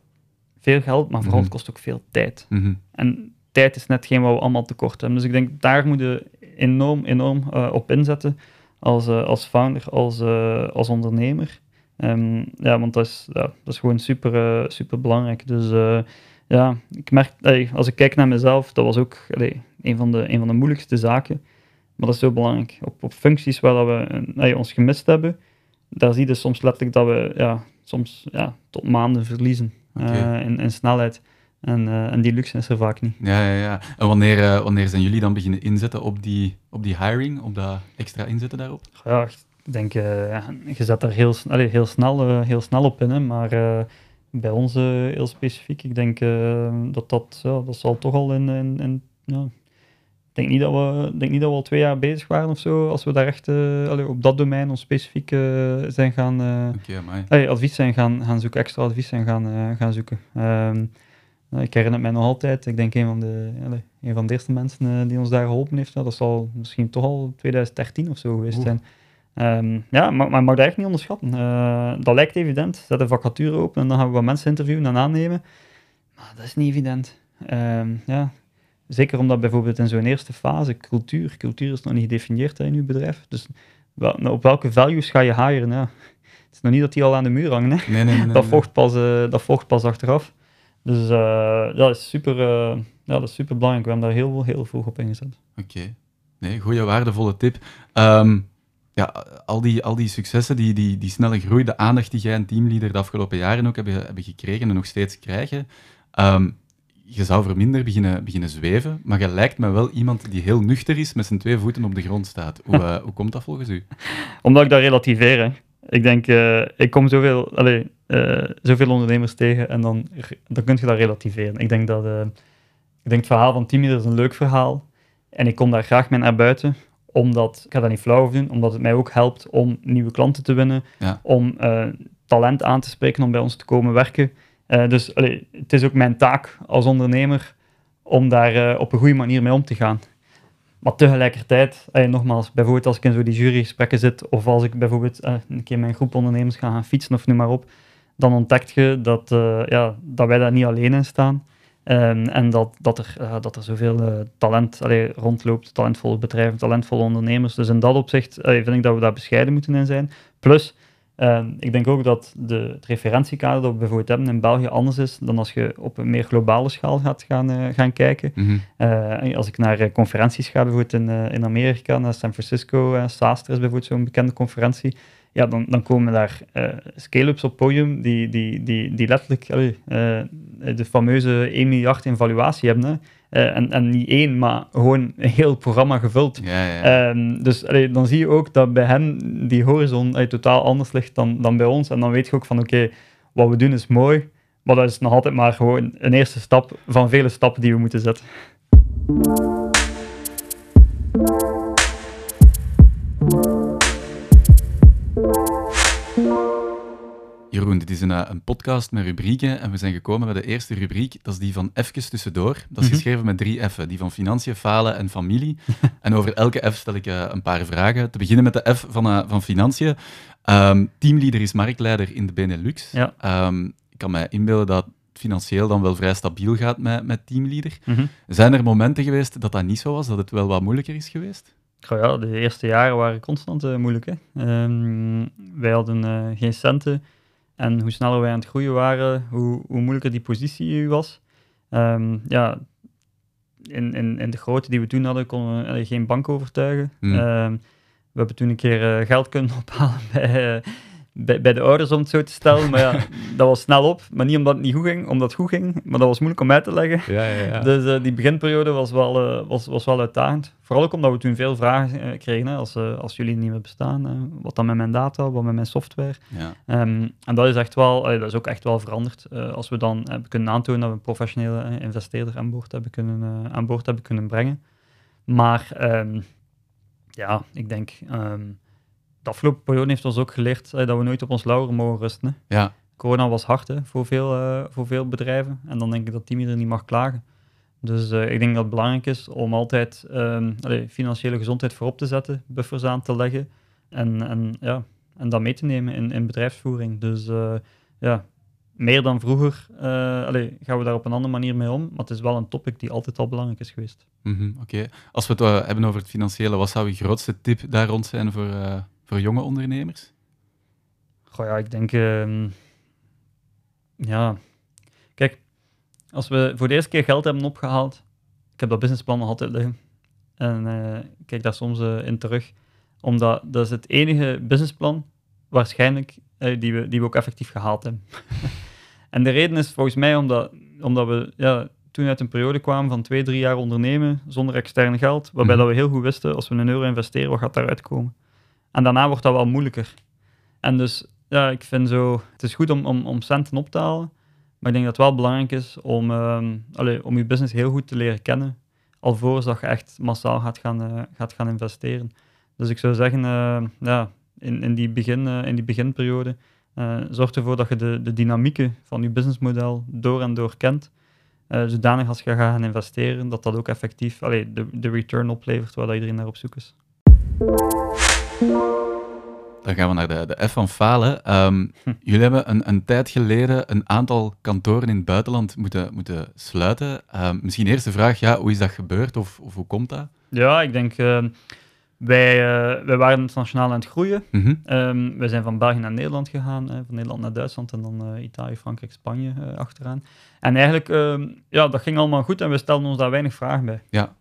veel geld, maar vooral Mhm. het kost ook veel tijd. Mhm. En tijd is net geen wat we allemaal tekort hebben. Dus ik denk, daar moeten we enorm, enorm eh, op inzetten als, eh, als founder, als, eh, als ondernemer. Ehm, ja, want dat is, ja, dat is gewoon super, super belangrijk. Dus ja, ik merk, ey, als ik kijk naar mezelf, dat was ook een, van de, een van de moeilijkste zaken. Maar dat is zo belangrijk. Op, op functies waar dat we ons gemist hebben, daar zie je soms letterlijk dat we ja, soms ja, tot maanden verliezen in, in snelheid. En, eh, en die luxe is er vaak niet. Ja, ja, ja. En wanneer, eh, wanneer zijn jullie dan beginnen inzetten op die, op die hiring, op dat extra inzetten daarop? Ja, ik denk, eh, ja, je zet daar heel, allee, heel, snel, heel snel op in, hè, maar bij ons heel specifiek, ik denk dat dat, ja, dat zal toch al in, in, in ja, ik denk niet, dat we, denk niet dat we al twee jaar bezig waren of zo, als we daar echt allee, op dat domein ons specifiek zijn gaan, allee, advies zijn gaan, gaan zoeken, extra advies zijn gaan, gaan zoeken. Nou, ik herinner mij nog altijd, ik denk een van de, een van de eerste mensen eh, die ons daar geholpen heeft, dat zal misschien toch al 2013 of zo geweest Oeh. zijn. Ehm, ja, maar, maar je mag dat echt niet onderschatten. Eh, dat lijkt evident. Zet een vacature open en dan gaan we wat mensen interviewen en aannemen. Maar dat is niet evident. Ehm, ja. Zeker omdat bijvoorbeeld in zo'n eerste fase cultuur, cultuur is nog niet gedefinieerd hè, in uw bedrijf. Dus wel, nou, op welke values ga je hiren? Ja. Het is nog niet dat die al aan de muur hangen. Hè. Nee, nee, nee. Dat, volgt pas, eh, dat volgt pas achteraf. Dus ja, dat is super, eh, ja, dat is super belangrijk. We hebben daar heel, heel vroeg op ingezet. Oké. Nee, goede, waardevolle tip. Ehm, ja, al die, al die successen, die, die, die snelle groei, de aandacht die jij en teamleader de afgelopen jaren ook hebben, hebben gekregen en nog steeds krijgen, ehm, je zou voor minder beginnen, beginnen zweven, maar je lijkt me wel iemand die heel nuchter is, met zijn twee voeten op de grond staat. Hoe, eh, hoe komt dat volgens u? Omdat ik dat relativeer. hè. Ik denk, ik kom zoveel, allee, eh, zoveel ondernemers tegen en dan, dan kun je dat relativeren. Ik denk dat eh, ik denk het verhaal van Teamleader is een leuk verhaal. En ik kom daar graag mee naar buiten, omdat, ik ga dat niet flauw over doen, omdat het mij ook helpt om nieuwe klanten te winnen, Ja. om eh, talent aan te spreken om bij ons te komen werken. Dus allee, het is ook mijn taak als ondernemer om daar op een goede manier mee om te gaan. maar tegelijkertijd, eh, nogmaals, bijvoorbeeld als ik in zo die jurygesprekken zit, of als ik bijvoorbeeld eh, een keer een groep ondernemers ga gaan fietsen of noem maar op, dan ontdek je dat, eh, ja, dat wij daar niet alleen in staan. Ehm, en dat, dat, er, uh, dat er zoveel uh, talent allee, rondloopt, talentvolle bedrijven, talentvolle ondernemers. Dus in dat opzicht allee, vind ik dat we daar bescheiden moeten in zijn. Plus, uh, ik denk ook dat de, het referentiekader dat we bijvoorbeeld hebben in België anders is dan als je op een meer globale schaal gaat gaan, gaan kijken. Mm -hmm. als ik naar conferenties ga, bijvoorbeeld in, in Amerika, naar San Francisco, SaaStr is bijvoorbeeld zo'n bekende conferentie ja, dan, dan komen daar uh, scale-ups op podium die, die, die, die letterlijk uh, de fameuze 1 miljard in valuatie hebben. Uh, en, en niet één, maar gewoon een heel programma gevuld. Ja, ja. Um, dus allee, dan zie je ook dat bij hen die horizon allee, totaal anders ligt dan, dan bij ons. En dan weet je ook van oké, okay, wat we doen is mooi, maar dat is nog altijd maar gewoon een eerste stap van vele stappen die we moeten zetten. Jeroen, dit is een, een, podcast met rubrieken en we zijn gekomen bij de eerste rubriek. Dat is die van Even tussendoor. Dat is mm -hmm. geschreven met drie F'en. Die van financiën, falen en familie. en over elke F stel ik uh, een paar vragen. Te beginnen met de F van, uh, van financiën. Um, teamleader is marktleider in de Benelux. Ja. Um, ik kan me inbeelden dat financieel dan wel vrij stabiel gaat met, met teamleader. Mm -hmm. Zijn er momenten geweest dat dat niet zo was, dat het wel wat moeilijker is geweest? Oh ja, de eerste jaren waren constant uh, moeilijk. Hè? Um, wij hadden geen centen. En hoe sneller wij aan het groeien waren, hoe, hoe moeilijker die positie was. Um, ja, in, in, in de grootte die we toen hadden, konden we geen bank overtuigen. Mm. Um, we hebben toen een keer uh, geld kunnen ophalen bij, uh, bij, bij, de ouders, om het zo te stellen. Maar ja, dat was snel op. Maar niet omdat het niet goed ging, omdat het goed ging. Maar dat was moeilijk om uit te leggen. Ja, ja, ja. Dus uh, die beginperiode was wel, was, was wel uitdagend. Vooral ook omdat we toen veel vragen kregen. Hè, als, als jullie niet meer bestaan. wat dan met mijn data, wat met mijn software. Ja. Um, en dat is echt wel, dat is ook echt wel veranderd. als we dan hebben kunnen aantonen dat we een professionele investeerder aan boord hebben kunnen, aan boord hebben kunnen brengen. Maar um, ja, ik denk... Um, de afgelopen periode heeft ons ook geleerd uh, dat we nooit op ons lauren mogen rusten. Hè. Ja. Corona was hard hè, voor, veel, uh, voor veel bedrijven. En dan denk ik dat team er niet mag klagen. Dus uh, ik denk dat het belangrijk is om altijd um, allee, financiële gezondheid voorop te zetten, buffers aan te leggen en, en, ja, en dat mee te nemen in, in bedrijfsvoering. Dus ja, meer dan vroeger allee, gaan we daar op een andere manier mee om. Maar het is wel een topic die altijd al belangrijk is geweest. Mm -hmm, Oké. Okay. Als we het hebben over het financiële, wat zou je grootste tip daar rond zijn voor voor jonge ondernemers? Goh ja, ik denk... Uh, ja... Kijk, als we voor de eerste keer geld hebben opgehaald, ik heb dat businessplan nog altijd liggen. En uh, ik kijk daar soms uh, in terug. Omdat dat is het enige businessplan, waarschijnlijk, uh, die, we, die we ook effectief gehaald hebben. en de reden is volgens mij omdat, omdat we ja, toen uit een periode kwamen van twee, drie jaar ondernemen zonder extern geld, waarbij mm -hmm. dat we heel goed wisten, als we een euro investeren, wat gaat daaruit komen? En daarna wordt dat wel moeilijker. En dus, ja, ik vind zo, het is goed om, om, om centen op te halen, maar ik denk dat het wel belangrijk is om, um, om je business heel goed te leren kennen, alvorens dat je echt massaal gaat gaan, uh, gaat gaan investeren. Dus ik zou zeggen, uh, ja, in, in, die begin, uh, in die beginperiode, zorg ervoor dat je de, de dynamieken van je businessmodel door en door kent. zodanig als je gaat gaan investeren, dat dat ook effectief allez, de, de return oplevert waar iedereen naar op zoek is. Dan gaan we naar de, de F van falen. Um, hm. Jullie hebben een, een, tijd geleden een aantal kantoren in het buitenland moeten, moeten sluiten. Um, misschien eerst de vraag, ja, hoe is dat gebeurd of, of hoe komt dat? Ja, ik denk, uh, wij, uh, wij waren internationaal aan het groeien. Mm -hmm. um, wij zijn van België naar Nederland gegaan, van Nederland naar Duitsland en dan eh, Italië, Frankrijk, Spanje achteraan. En eigenlijk, ja, dat ging allemaal goed en we stelden ons daar weinig vragen bij. Ja.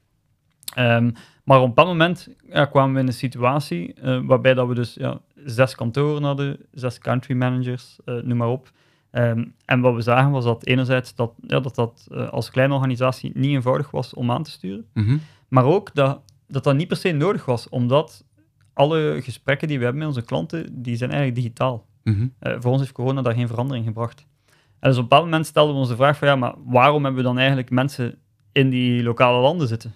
Maar op dat moment ja, kwamen we in een situatie uh, waarbij dat we dus ja, zes kantoren hadden, zes country managers, uh, noem maar op. Um, en wat we zagen was dat enerzijds dat ja, dat, dat uh, als kleine organisatie niet eenvoudig was om aan te sturen, mm -hmm. maar ook dat, dat dat niet per se nodig was, omdat alle gesprekken die we hebben met onze klanten, die zijn eigenlijk digitaal. Mm -hmm. voor ons heeft corona daar geen verandering gebracht. En dus op dat moment stelden we ons de vraag van ja, maar waarom hebben we dan eigenlijk mensen in die lokale landen zitten?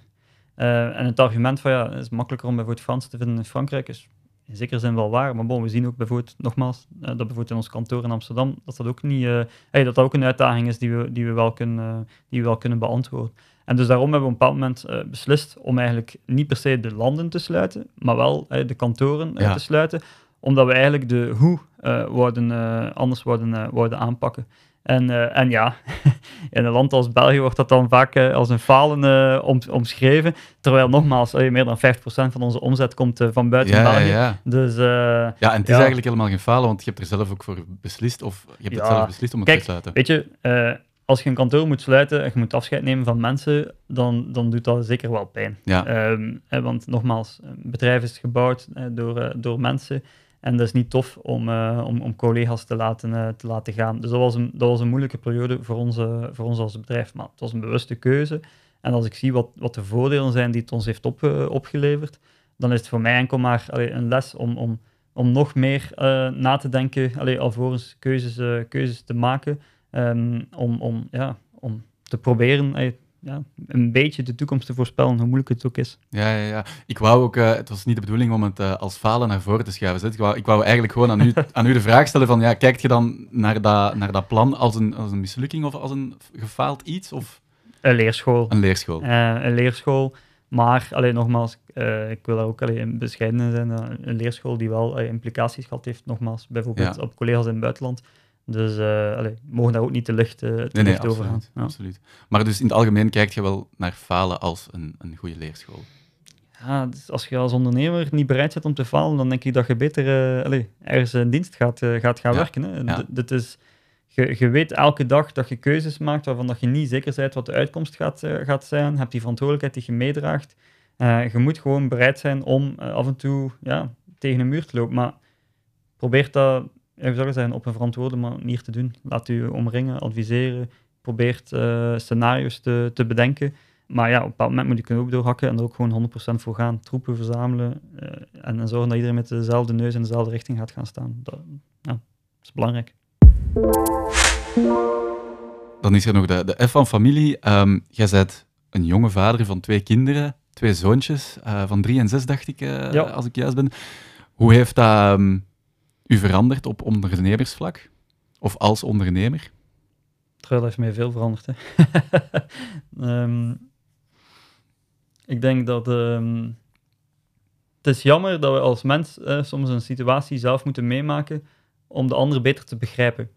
Uh, en het argument van ja, het is makkelijker om bijvoorbeeld Frans te vinden in Frankrijk is in zekere zin wel waar. Maar bon, we zien ook bijvoorbeeld, nogmaals, uh, dat bijvoorbeeld in ons kantoor in Amsterdam, dat dat ook, niet, uh, hey, dat dat ook een uitdaging is die we, die we, wel, kunnen, die we wel kunnen beantwoorden. En dus daarom hebben we op een bepaald moment beslist om eigenlijk niet per se de landen te sluiten, maar wel de kantoren ja. te sluiten, omdat we eigenlijk de hoe worden, anders worden, worden aanpakken. En, uh, en ja, in een land als België wordt dat dan vaak uh, als een falen uh, om, omschreven. Terwijl nogmaals, meer dan 50% van onze omzet komt van buiten ja, België. Ja, Dus, ja, en het is eigenlijk helemaal geen falen, want je hebt er zelf ook voor beslist, of je hebt het zelf beslist om het Kijk, te sluiten. Weet je, als je een kantoor moet sluiten en je moet afscheid nemen van mensen, dan, dan doet dat zeker wel pijn. Ja. Um, want nogmaals, een bedrijf is gebouwd door, door mensen. En dat is niet tof om, uh, om, om, collega's te laten, uh, te laten gaan. Dus dat was, een, dat was een moeilijke periode voor, onze, voor ons als bedrijf. Maar het was een bewuste keuze. En als ik zie wat, wat de voordelen zijn die het ons heeft op, opgeleverd, dan is het voor mij enkel maar allee, een les om, om, om nog meer na te denken, allee, alvorens keuzes, keuzes te maken. Um, om, om, ja, om te proberen ja, een beetje de toekomst te voorspellen, hoe moeilijk het ook is. Ja, ja, ja. Ik wou ook, uh, het was niet de bedoeling om het uh, als falen naar voren te schuiven. Ik wou, ik wou eigenlijk gewoon aan u, aan u de vraag stellen van, ja, kijkt je dan naar dat, naar dat plan als een, als een mislukking of als een gefaald iets? Of? Een leerschool. Een leerschool. Uh, een leerschool. Maar, alleen nogmaals, ik wil daar ook alleen bescheiden zijn. een leerschool die wel implicaties gehad heeft, nogmaals, bijvoorbeeld ja. op collega's in het buitenland. Dus uh, allee, mogen daar ook niet te licht, uh, te nee, nee, licht over gaan. Ja. Absoluut. Maar dus in het algemeen kijk je wel naar falen als een, een goede leerschool. Ja, dus als je als ondernemer niet bereid bent om te falen, dan denk ik dat je beter uh, allee, ergens in dienst gaat, gaat gaan ja. werken. Hè. Ja. Dit is, je, je weet elke dag dat je keuzes maakt waarvan dat je niet zeker bent wat de uitkomst gaat, gaat zijn. Je hebt die verantwoordelijkheid die je meedraagt. je moet gewoon bereid zijn om af en toe ja, tegen een muur te lopen. Maar probeer dat ik zou zeggen, op een verantwoorde manier te doen. Laat u omringen, adviseren, probeert uh, scenario's te, te bedenken. Maar ja, op een bepaald moment moet je kunnen ook doorhakken en er ook gewoon 100% voor gaan. Troepen verzamelen uh, en, en, zorgen dat iedereen met dezelfde neus in dezelfde richting gaat gaan staan. Dat, ja, dat is belangrijk. Dan is er nog de, de F van familie. Um, jij bent een jonge vader van twee kinderen, twee zoontjes, uh, van drie en zes dacht ik, ja. als ik juist ben. Hoe heeft dat... Um, u veranderd op ondernemersvlak? Of als ondernemer? Terwijl heeft mij veel veranderd. Hè. um, ik denk dat... Um, het is jammer dat we als mens uh, soms een situatie zelf moeten meemaken om de ander beter te begrijpen.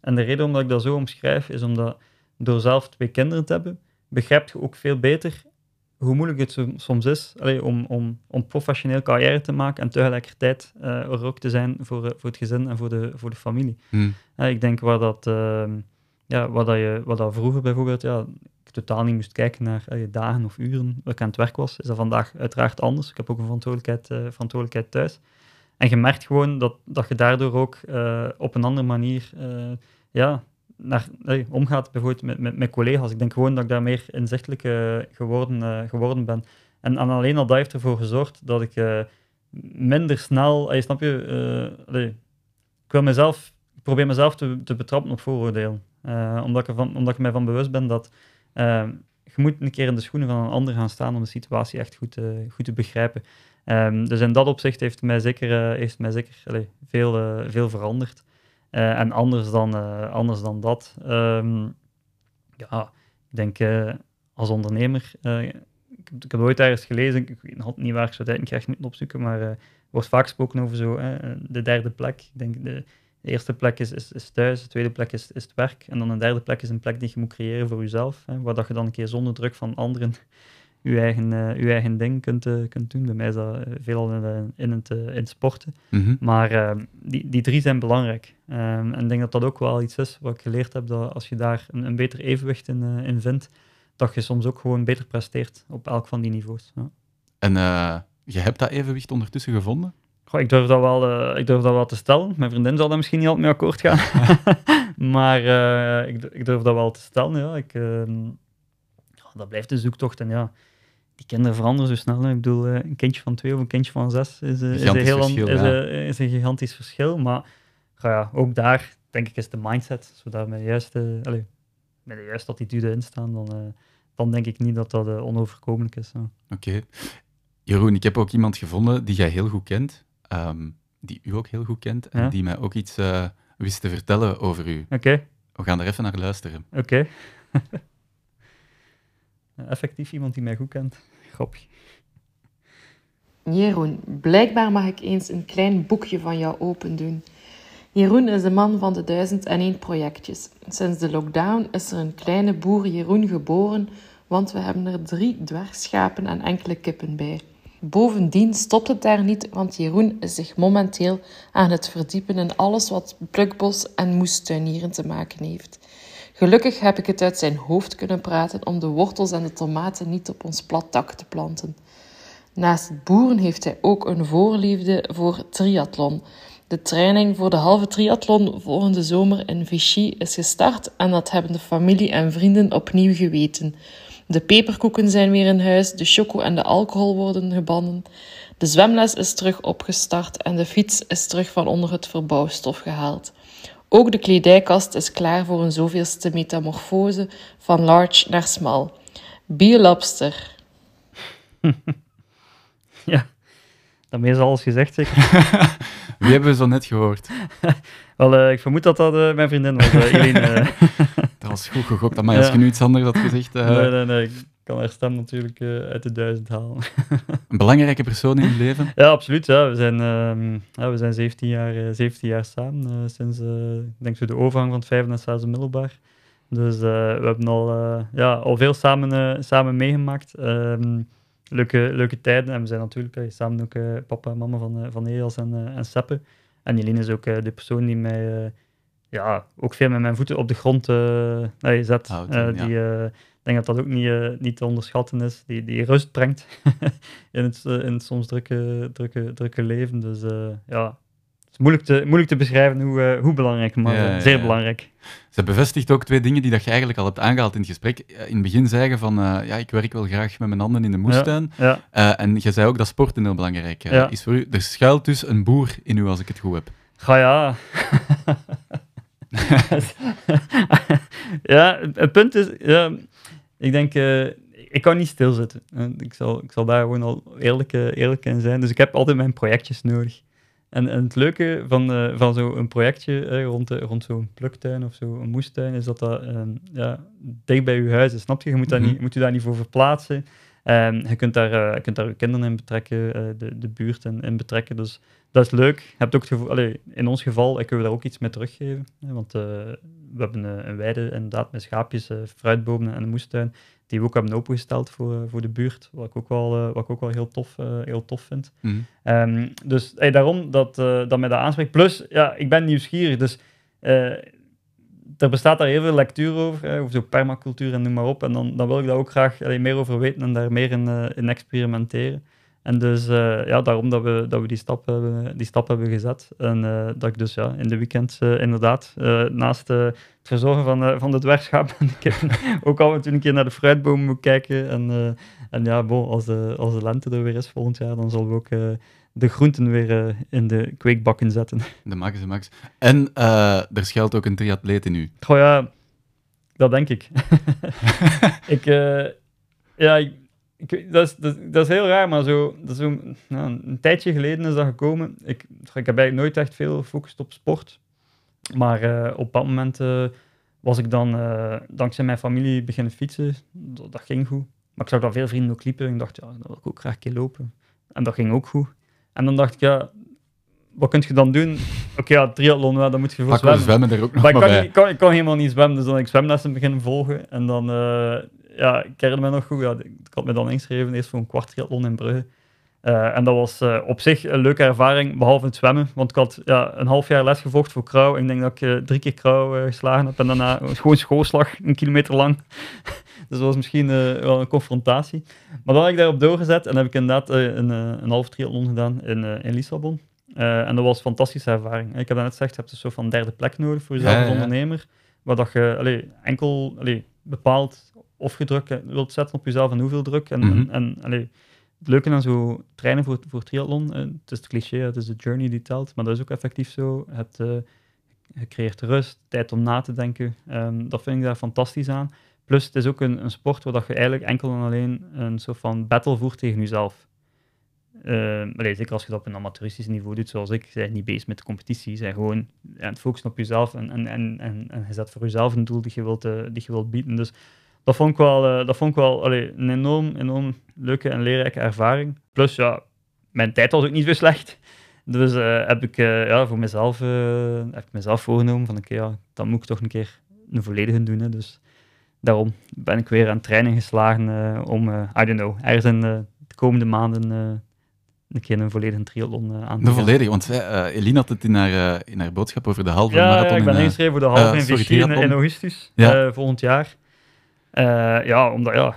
En de reden omdat ik dat zo omschrijf, is omdat door zelf twee kinderen te hebben, begrijp je ook veel beter hoe moeilijk het soms is allee, om, om, om professioneel carrière te maken en tegelijkertijd uh, er ook te zijn voor, uh, voor het gezin en voor de, voor de familie. Hmm. Uh, ik denk waar dat, ja, waar dat, je, waar dat vroeger bijvoorbeeld ja, ik totaal niet moest kijken naar dagen of uren dat ik aan het werk was, is dat vandaag uiteraard anders. Ik heb ook een verantwoordelijkheid, verantwoordelijkheid thuis. En je merkt gewoon dat, dat je daardoor ook op een andere manier ja, naar, omgaat, bijvoorbeeld met, met, collega's. Ik denk gewoon dat ik daar meer inzichtelijk uh, geworden, uh, geworden ben. En, en, alleen al dat heeft ervoor gezorgd dat ik uh, minder snel, je snap je, ik wil mezelf, ik probeer mezelf te, te betrappen op vooroordelen. omdat, ik omdat ik mij van bewust ben dat je moet een keer in de schoenen van een ander gaan staan om de situatie echt goed, goed te begrijpen. Um, dus in dat opzicht heeft mij zeker, heeft mij zeker veel, veel veranderd. Uh, en anders dan, uh, anders dan dat, um, ja, ik denk uh, als ondernemer, ik, ik, heb ooit ergens gelezen, ik weet niet waar ik zo tijd krijg moeten opzoeken, maar er wordt vaak gesproken over zo, de derde plek. Ik denk de, eerste plek is, is, is, thuis, de tweede plek is, is het werk, en dan een derde plek is een plek die je moet creëren voor jezelf, hè, waar dat je dan een keer zonder druk van anderen je eigen, uh, je eigen ding kunt, uh, kunt doen. Bij mij is dat uh, veelal in, in, het, in het sporten. Mm -hmm. Maar die, die drie zijn belangrijk. Um, en ik denk dat dat ook wel iets is wat ik geleerd heb, dat als je daar een, een beter evenwicht in, in vindt, dat je soms ook gewoon beter presteert op elk van die niveaus. Ja. En je hebt dat evenwicht ondertussen gevonden? Goh, ik, durf dat wel, ik durf dat wel te stellen. Mijn vriendin zal daar misschien niet altijd mee akkoord gaan. maar ik, ik, durf dat wel te stellen, ja. Ik, ehm, dat blijft een zoektocht. En ja, die kinderen veranderen zo snel. Hè. Ik bedoel, een kindje van twee of een kindje van zes is, is, een, heel verschil, is, ja. een, is een gigantisch verschil. Maar ja, ook daar, denk ik, is de mindset, als we daar met de juiste, allez, met de juiste attitude in staan, dan, uh, dan denk ik niet dat dat uh, onoverkomelijk is. Oké. Okay. Jeroen, ik heb ook iemand gevonden die jij heel goed kent. ehm, die u ook heel goed kent en Ja. die mij ook iets eh, wist te vertellen over u. Oké, We gaan er even naar luisteren. oké. Effectief iemand die mij goed kent. Grapje. Jeroen, blijkbaar mag ik eens een klein boekje van jou opendoen. Jeroen is de man van de 1001 projectjes. Sinds de lockdown is er een kleine boer Jeroen geboren, want we hebben er drie dwergschapen en enkele kippen bij. Bovendien stopt het daar niet, want Jeroen is zich momenteel aan het verdiepen in alles wat plukbos en moestuinieren te maken heeft. Gelukkig heb ik het uit zijn hoofd kunnen praten om de wortels en de tomaten niet op ons plat dak te planten. Naast het boeren heeft hij ook een voorliefde voor triathlon. De training voor de halve triathlon volgende zomer in Vichy is gestart en dat hebben de familie en vrienden opnieuw geweten. De peperkoeken zijn weer in huis, de choco en de alcohol worden gebannen. De zwemles is terug opgestart en de fiets is terug van onder het verbouwstof gehaald. Ook de kledijkast is klaar voor een zoveelste metamorfose van large naar small. Biolobster. Ja, daarmee is alles gezegd, zeker. Wie hebben we zo net gehoord? Wel, eh, ik vermoed dat dat eh, mijn vriendin was, eh Eline. eh. Dat was goed gegokt. Maar als je nu iets anders had gezegd... eh, nee, nee, nee. Ik kan haar stem natuurlijk eh, uit de duizend halen. Een belangrijke persoon in je leven? Ja, absoluut. Ja. We, zijn, ehm, ja, we zijn 17 jaar, eh, 17 jaar samen, eh, sinds eh, ik denk zo de overgang van het vijfde zesde middelbaar. Dus eh, we hebben al, eh, ja, al veel samen, eh, samen meegemaakt. Ehm, leuke, leuke tijden. En we zijn natuurlijk eh, samen ook eh, papa en mama van, eh, van Elias en, eh, en Seppe. En Jelien is ook eh, de persoon die mij eh, ja, ook veel met mijn voeten op de grond eh, zet. Eh, ja. Denk dat dat ook niet, eh, niet te onderschatten is. Die, die rust brengt in, het, eh, in het soms drukke, drukke, drukke leven. Dus eh, ja, het is moeilijk te, moeilijk te beschrijven hoe, hoe belangrijk, maar Ja, zeer ja. belangrijk. Ze bevestigt ook twee dingen die dat je eigenlijk al hebt aangehaald in het gesprek. In het begin zei je van, ja, ik werk wel graag met mijn handen in de moestuin. Ja, en je zei ook dat sporten heel belangrijk is voor u. Er schuilt dus een boer in u, als ik het goed heb. ga ja. ja, het, punt is, ja, ik denk, eh, ik kan niet stilzitten. Eh, Ik zal, ik zal daar gewoon al eerlijk, eh, eerlijk in zijn. Dus ik heb altijd mijn projectjes nodig. En, en het leuke van, eh, van zo'n projectje rond, de- rond zo'n pluktuin of zo'n moestuin, is dat dat ja, dicht bij je huis is. Snap je? Je moet, daar Mhm. niet, moet je daar niet voor verplaatsen. Ehm, je, kunt daar, eh, je kunt daar je kinderen in betrekken, eh, de, de buurt in, in betrekken. Dus dat is leuk. Je hebt ook het gevoel, allee, in ons geval, kunnen we daar ook iets mee teruggeven. Hè, want eh, we hebben eh, een weide inderdaad met schaapjes, eh, fruitbomen en een moestuin, die we ook hebben opengesteld voor, eh, voor de buurt. Wat ik ook wel, eh, wat ik ook wel heel, tof, eh, heel tof vind. Mhm. Ehm, dus hey, daarom dat, eh, dat mij dat aanspreekt. Plus, ja, ik ben nieuwsgierig. Dus eh, er bestaat daar heel veel lectuur over, eh, over zo permacultuur en noem maar op. En dan, dan wil ik daar ook graag allee, meer over weten en daar meer in, eh, in experimenteren. En dus eh, ja, daarom dat we, dat we die, stap hebben, die stap hebben gezet. En eh, dat ik dus ja, in de weekends eh, inderdaad, naast het verzorgen van, van de kippen, ook af en een keer naar de fruitbomen moet kijken. En, en ja, bon, als, de, als de lente er weer is volgend jaar, dan zullen we ook de groenten weer eh, in de kweekbakken zetten. De max, de max. En eh, er schuilt ook een triatleet in u. Goh ja, dat denk ik. ik, eh, ja, ik, dat, is, dat, is- dat is heel raar, maar zo, dat is zo, nou, een tijdje geleden is dat gekomen. Ik, ik heb eigenlijk nooit echt veel gefocust op sport. Maar op dat moment was ik dan dankzij mijn familie beginnen fietsen. Dat, dat ging goed. Maar ik zag dat veel vrienden ook liepen. En ik dacht, ja, dat wil ik ook graag een keer lopen. En dat ging ook goed. En dan dacht ik, ja, wat kun je dan doen? Oké, ja, triathlon, ja, dan moet je voor we zwemmen. zwemmen er ook nog Maar ik maar kan, bij. ik, kan, ik kan helemaal niet zwemmen, dus dan heb ik zwemlessen beginnen volgen. En dan, eh, ja, ik herinner me nog goed, ja, ik had me dan ingeschreven eerst voor een kwart triathlon in Brugge. Eh, en dat was eh, op zich een leuke ervaring, behalve het zwemmen. Want ik had ja, een half jaar les gevolgd voor krauw. Ik denk dat ik drie keer krauw geslagen heb. En daarna gewoon schoolslag, een kilometer lang. Dus dat was misschien eh, wel een confrontatie. Maar dan heb ik daarop doorgezet en heb ik inderdaad eh, een, eh, een half triathlon gedaan in, in Lissabon. En dat was een fantastische ervaring. Ik heb net gezegd, je hebt een soort van derde plek nodig voor jezelf als ja, ja. ondernemer. Waar dat je allee, enkel allee, bepaald of je druk eh, wilt zetten op jezelf en hoeveel druk. En, Mhm. en, en, allee, het leuke aan zo trainen voor, voor triathlon, het is het cliché, het is de journey die telt, maar dat is ook effectief zo. Het, je creëert rust, tijd om na te denken. Ehm, dat vind ik daar fantastisch aan. Plus, het is ook een, een sport waar dat je eigenlijk enkel en alleen een soort van battle voert tegen jezelf. uh, zeker als je dat op een amateuristisch niveau doet, zoals ik, zijn niet bezig met de competitie. zijn gewoon aan het focussen op jezelf en, en, en, en, en je zet voor jezelf een doel die je wilt, uh, die je wilt bieden. Dus dat vond ik wel, uh, dat vond ik wel allee, een enorm, enorm leuke en leerrijke ervaring. Plus, ja, mijn tijd was ook niet zo slecht. Dus heb ik ja, voor mezelf, heb ik mezelf voorgenomen van, oké, ja, dan moet ik toch een keer een volledige doen. Hè. Dus daarom ben ik weer aan training geslagen om, I don't know, ergens in de komende maanden een keer een volledige triathlon uh, aan te Een volledige, want uh, Eline had het in haar, uh, in haar boodschap over de halve ja, marathon. Ja, ik ben ingeschreven voor de halve in in, in, augustus ja. volgend jaar. ja, omdat ja,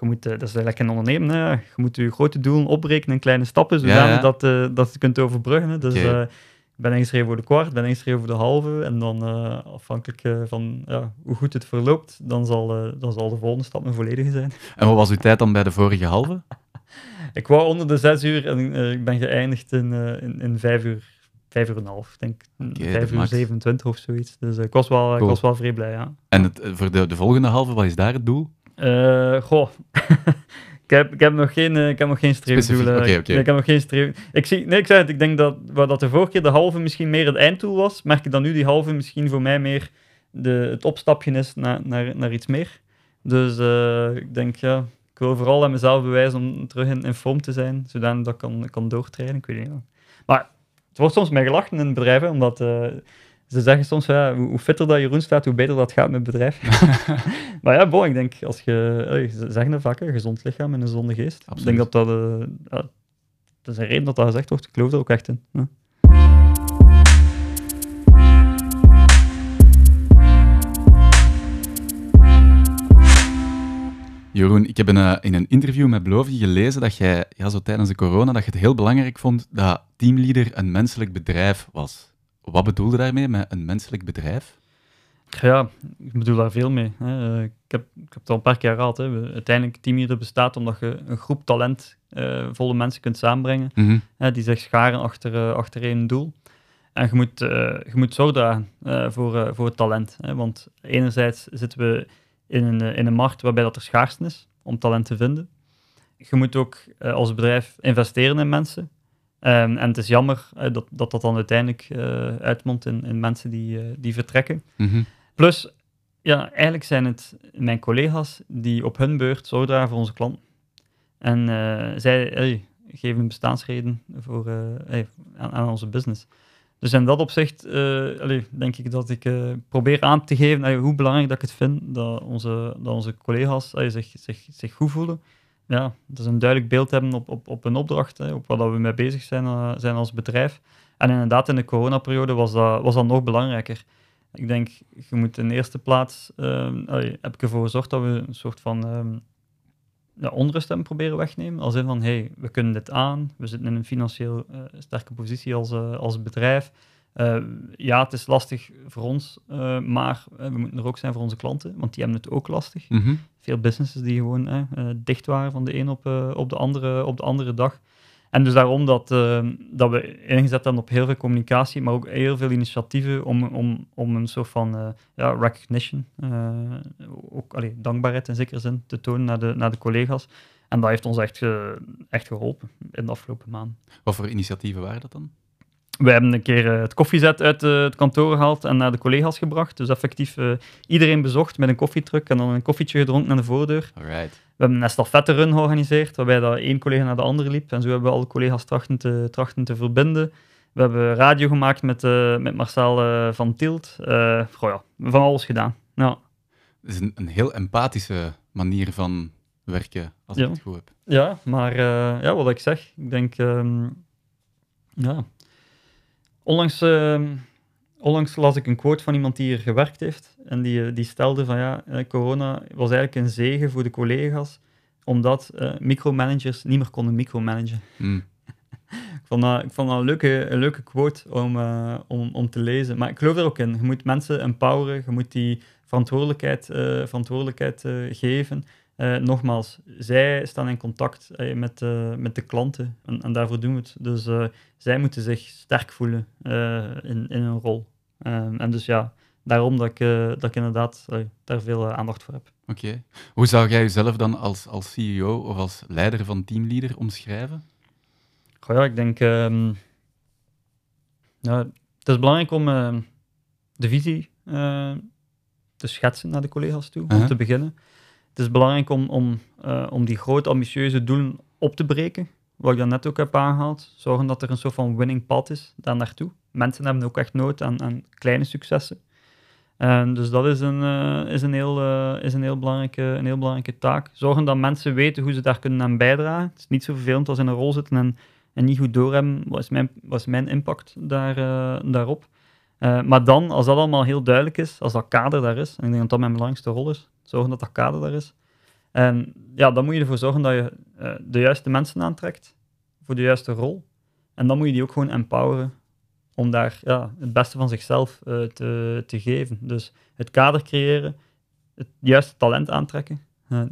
je moet, dat is lekker een ondernemen. Hè. Je moet je grote doelen opbreken in kleine stappen, zodat ja, ja. dat, dat je kunt overbruggen. Hè. Dus okay. Ik ben ingeschreven voor de kwart, ben ingeschreven voor de halve. En dan afhankelijk van ja, hoe goed het verloopt, dan zal, dan zal de volgende stap een volledige zijn. En wat was uw tijd dan bij de vorige halve? Ik wou onder de zes uur en ik ben geëindigd in, in, in, vijf uur, vijf uur en een half. Ik denk okay, vijf uur max. 27 of zoiets. Dus ik, was wel, cool. ik was wel vrij blij, ja. En het, voor de, de volgende halve, wat is daar het doel? goh, ik, heb, ik heb nog geen, ik heb nog geen streefdoelen. Okay, okay. Ik heb nog geen streef... Ik, zie, nee, ik zei het, ik denk dat waar dat de vorige keer de halve misschien meer het einddoel was, merk ik dat nu die halve misschien voor mij meer de, het opstapje is naar, naar, naar iets meer. Dus ik denk, ja, ik wil vooral aan mezelf bewijzen om terug in, in vorm te zijn, zodat ik kan, kan doortrainen. Ik weet niet. Maar het wordt soms mij gelachen in bedrijven, omdat uh, ze zeggen soms, ja, hoe, fitter dat Jeroen staat, hoe beter dat gaat met het bedrijf. maar ja, bon, ik denk, als je, uh, ze zeggen dat vaak, een gezond lichaam en een gezonde geest. Absoluut. Ik denk dat dat, uh, dat is een reden dat dat gezegd wordt. Ik geloof er ook echt in. Ja. Jeroen, ik heb in, uh, in een interview met Beloofje gelezen dat jij ja, zo tijdens de corona dat je het heel belangrijk vond dat teamleader een menselijk bedrijf was. Wat bedoelde daarmee met een menselijk bedrijf? Ja, ik bedoel daar veel mee. Hè. Ik, heb, ik heb het al een paar keer gehad. Hè. Uiteindelijk, teamleader bestaat omdat je een groep talentvolle uh, mensen kunt samenbrengen, mm -hmm. hè, die zich scharen achter, uh, achter één doel. En je moet, je moet zorg dragen voor, voor het talent. Hè. Want enerzijds zitten we in een, in een markt waarbij dat er schaarste is om talent te vinden. Je moet ook uh, als bedrijf investeren in mensen. Um, en het is jammer uh, dat, dat dat dan uiteindelijk uh, uitmondt in, in mensen die, die vertrekken. Mm -hmm. Plus, ja, eigenlijk zijn het mijn collega's die op hun beurt zorg dragen voor onze klanten. En zij hey, geven een bestaansreden voor, hey, aan, aan onze business. Dus in dat opzicht allee, denk ik dat ik probeer aan te geven allee, hoe belangrijk dat ik het vind dat onze, dat onze collega's allee, zich, zich, zich goed voelen. Ja, ze een duidelijk beeld hebben op, op, op een opdracht, op wat we mee bezig zijn, uh, zijn als bedrijf. En inderdaad, in de coronaperiode was dat, was dat nog belangrijker. Ik denk, je moet in eerste plaats, allee, heb ik ervoor gezorgd dat we een soort van um, ja, onrust hebben proberen wegnemen. Als in van, hey, we kunnen dit aan, we zitten in een financieel uh, sterke positie als, uh, als bedrijf. Uh, ja, het is lastig voor ons, maar we moeten er ook zijn voor onze klanten, want die hebben het ook lastig. Mm -hmm. Veel businesses die gewoon dicht waren van de een op, op, de andere, op de andere dag. En dus daarom dat, dat we ingezet hebben op heel veel communicatie, maar ook heel veel initiatieven om, om, om een soort van ja, recognition, ook allee, dankbaarheid in zekere zin, te tonen naar de, naar de collega's. En dat heeft ons echt, echt geholpen in de afgelopen maanden. Wat voor initiatieven waren dat dan? We hebben een keer het koffiezet uit uh, het kantoor gehaald en naar de collega's gebracht. Dus effectief uh, iedereen bezocht met een koffietruck en dan een koffietje gedronken aan de voordeur. Alright. We hebben een estafette run georganiseerd, waarbij dat één collega naar de andere liep. En zo hebben we alle collega's trachten te, trachten te verbinden. We hebben radio gemaakt met, uh, met Marcel van Tielt. ja, van alles gedaan. Ja. Het is een, een heel empathische manier van werken, als ja. ik het goed heb. Ja, maar ja, wat ik zeg, ik denk... Um, ja Onlangs, uh, onlangs las ik een quote van iemand die hier gewerkt heeft. En die, die stelde van ja, corona was eigenlijk een zegen voor de collega's, omdat uh, micromanagers niet meer konden micromanagen. Mm. ik, vond dat, ik vond dat een leuke, een leuke quote om, uh, om, om te lezen. Maar ik geloof er ook in. Je moet mensen empoweren, je moet die verantwoordelijkheid, verantwoordelijkheid geven. Uh, nogmaals, zij staan in contact uh, met, uh, met de klanten en, en, daarvoor doen we het. Dus zij moeten zich sterk voelen in, in hun rol. en dus ja, daarom dat ik, dat ik inderdaad daar veel aandacht voor heb. Oké. Okay. Hoe zou jij jezelf dan als, als CEO of als leider van teamleader omschrijven? Goh, ja, ik denk... ja, het is belangrijk om ehm, de visie eh, te schetsen naar de collega's toe, om te beginnen. Het is belangrijk om, om, eh, om die grote, ambitieuze doelen op te breken, wat ik dan net ook heb aangehaald. Zorgen dat er een soort van winning pad is daar naartoe. Mensen hebben ook echt nood aan, aan kleine successen. En dus dat is een, eh, is een, heel, eh, is een, heel belangrijke, een heel belangrijke taak. Zorgen dat mensen weten hoe ze daar kunnen aan bijdragen. Het is niet zo vervelend als in een rol zitten en, en niet goed doorhebben wat is mijn, wat is mijn impact daar, daarop. Eh, maar dan, als dat allemaal heel duidelijk is, als dat kader daar is, en ik denk dat dat mijn belangrijkste rol is, zorgen dat dat kader daar is. En ja, dan moet je ervoor zorgen dat je eh, de juiste mensen aantrekt voor de juiste rol. En dan moet je die ook gewoon empoweren om daar ja, het beste van zichzelf eh, te, te geven. Dus het kader creëren, het juiste talent aantrekken.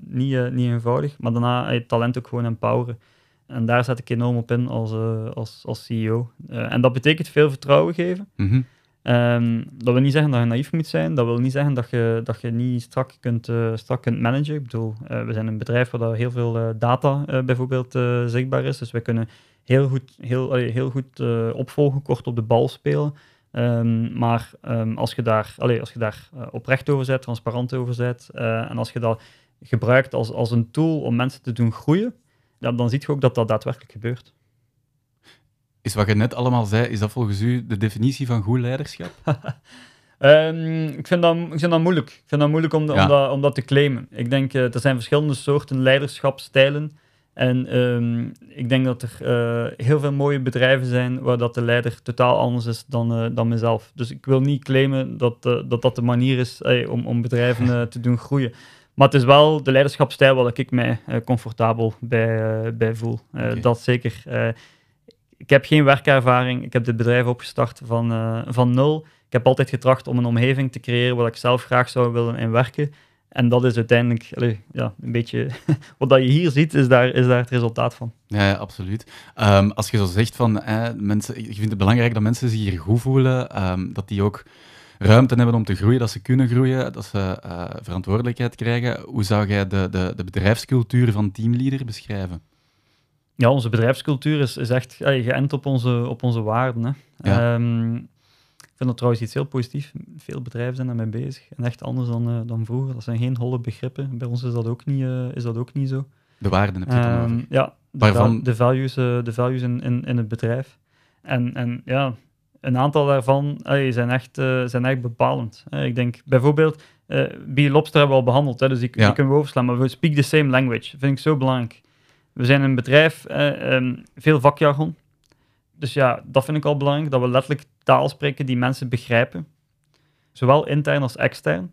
Niet, niet eenvoudig, maar daarna het talent ook gewoon empoweren. En daar zet ik enorm op in als, als, als CEO. En dat betekent veel vertrouwen geven. Mhm. Ehm, dat wil niet zeggen dat je naïef moet zijn. Dat wil niet zeggen dat je, dat je niet strak kunt, eh, strak kunt managen. Ik bedoel, eh, we zijn een bedrijf waar daar heel veel eh, data bijvoorbeeld zichtbaar is. Dus wij kunnen heel goed, heel, heel goed opvolgen, kort op de bal spelen. Ehm, maar ehm, als je daar, als je daar oprecht over bent, transparant over eh, en als je dat gebruikt als, als een tool om mensen te doen groeien, ja, dan zie je ook dat dat daadwerkelijk gebeurt. Is wat je net allemaal zei, is dat volgens u de definitie van goed leiderschap? Ehm, ik, vind dat, ik vind dat moeilijk. Ik vind dat moeilijk om, Ja. om, dat, om dat te claimen. Ik denk, eh er zijn verschillende soorten leiderschapstijlen. En ehm, ik denk dat er eh, heel veel mooie bedrijven zijn waar dat de leider totaal anders is dan, eh, dan mezelf. Dus ik wil niet claimen dat dat, dat de manier is om, om bedrijven te doen groeien. Maar het is wel de leiderschapstijl waar ik mij comfortabel bij, bij voel. Dat zeker. Ik heb geen werkervaring. Ik heb dit bedrijf opgestart van, eh, van nul. Ik heb altijd getracht om een omgeving te creëren waar ik zelf graag zou willen in werken. En dat is uiteindelijk ja, een beetje wat dat je hier ziet, is daar, is daar het resultaat van. Ja, ja, absoluut. Ehm, als je zo zegt van eh, mensen, je vindt het belangrijk dat mensen zich hier goed voelen, ehm, dat die ook ruimte hebben om te groeien, dat ze kunnen groeien, dat ze eh, verantwoordelijkheid krijgen. Hoe zou jij de, de, de bedrijfscultuur van teamleader beschrijven? Ja, onze bedrijfscultuur is, is echt geënt op onze, op onze waarden. Hè. Ja. Ehm, ik vind dat trouwens iets heel positiefs. Veel bedrijven zijn daarmee bezig. En echt anders dan, eh, dan vroeger. Dat zijn geen holle begrippen. Bij ons is dat ook niet, eh, is dat ook niet zo. De waarden heb je dan Ehm, over. ja, de, Waarvan- de values, eh, de values in, in, in het bedrijf. En, en ja, een aantal daarvan zijn, echt, zijn echt bepalend. Ik denk bijvoorbeeld, B. Lobster hebben we al behandeld, hè, dus die, die kunnen we overslaan. Maar we speak the same language. vind ik zo belangrijk. We zijn een bedrijf, eh, ehm, veel vakjargon. Dus ja, dat vind ik al belangrijk, dat we letterlijk taal spreken die mensen begrijpen. Zowel intern als extern.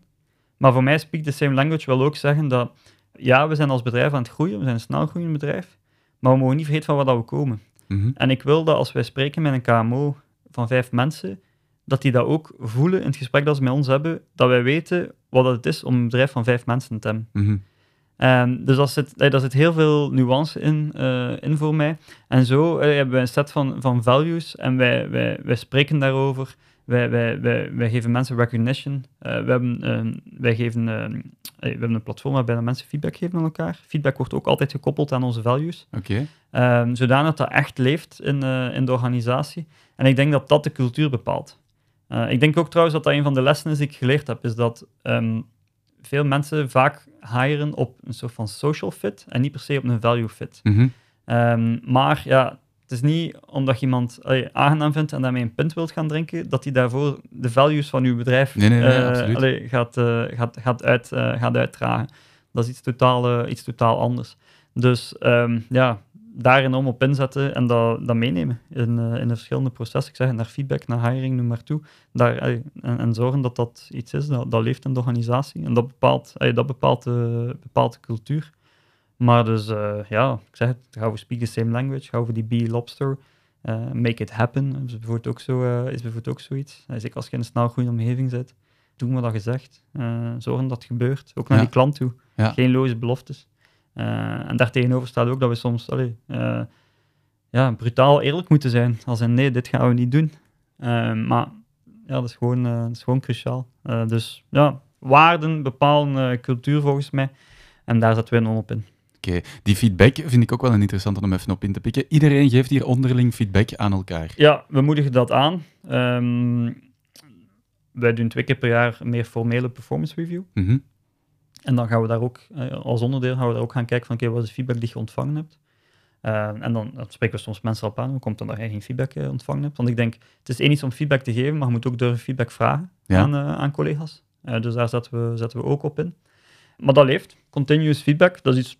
Maar voor mij speak the same language wil ook zeggen dat ja, we zijn als bedrijf aan het groeien, we zijn een snel groeiend bedrijf, maar we mogen niet vergeten van waar dat we komen. Mhm. En ik wil dat als wij spreken met een KMO van vijf mensen, dat die dat ook voelen in het gesprek dat ze met ons hebben, dat wij weten wat het is om een bedrijf van vijf mensen te hebben. Mhm. En dus daar zit, eh, daar zit heel veel nuance in, eh, in voor mij. En zo eh, hebben wij een set van, van values en wij, wij, wij spreken daarover. Wij, wij, wij, wij geven mensen recognition. We hebben, eh, wij, geven, eh, eh, we hebben een platform waarbij de mensen feedback geven aan elkaar. Feedback wordt ook altijd gekoppeld aan onze values. Oké. Ehm, zodanig dat dat echt leeft in, in de organisatie. En ik denk dat dat de cultuur bepaalt. Ik denk ook trouwens dat dat een van de lessen is die ik geleerd heb, is dat ehm, veel mensen vaak hiren op een soort van social fit en niet per se op een value fit. Mhm. Ehm, maar ja, het is niet omdat je iemand allee, aangenaam vindt en daarmee een pint wilt gaan drinken, dat hij daarvoor de values van uw bedrijf Nee, nee, nee, eh, allee, gaat, eh, gaat, gaat, uit, eh, gaat uitdragen. Dat is iets totaal, iets totaal anders. Dus ehm, ja, daar enorm op inzetten en dat, dat meenemen in, eh, in de verschillende processen. Ik zeg, naar feedback, naar hiring, noem maar toe. Daar, allee, en, en zorgen dat dat iets is, dat, dat leeft in de organisatie. En dat bepaalt, allee, dat bepaalt, de, bepaalt de cultuur. Maar dus, eh, ja, ik zeg het, gaan we speak the same language, gaan we die bee lobster, eh, make it happen, is bijvoorbeeld ook, zo, eh, is bijvoorbeeld ook zoiets. Eh, zeker als je in een snel groeiende omgeving zit, doen wat dat gezegd, eh, zorgen dat het gebeurt, ook naar Ja. die klant toe. Ja. Geen loze beloftes. Eh, en daartegenover staat ook dat we soms allee, eh, ja, brutaal eerlijk moeten zijn. Als in nee, dit gaan we niet doen. Eh, maar ja, dat is gewoon, dat is gewoon cruciaal. Dus ja, waarden bepalen cultuur volgens mij. En daar zetten we enorm op in. Oké. Die feedback vind ik ook wel een interessante om even op in te pikken. Iedereen geeft hier onderling feedback aan elkaar. Ja, we moedigen dat aan. Ehm, wij doen twee keer per jaar een meer formele performance review. Mhm. En dan gaan we daar ook, eh, als onderdeel, gaan we daar ook gaan kijken van, oké, wat is de feedback die je ontvangen hebt? Eh, en dan, spreken we soms mensen op aan, hoe komt dan dat je geen feedback eh, ontvangen hebt? Want ik denk, het is één iets om feedback te geven, maar je moet ook durven feedback vragen Ja. aan, aan collega's. Dus daar zetten we, zetten we ook op in. Maar dat leeft. Continuous feedback, dat is iets...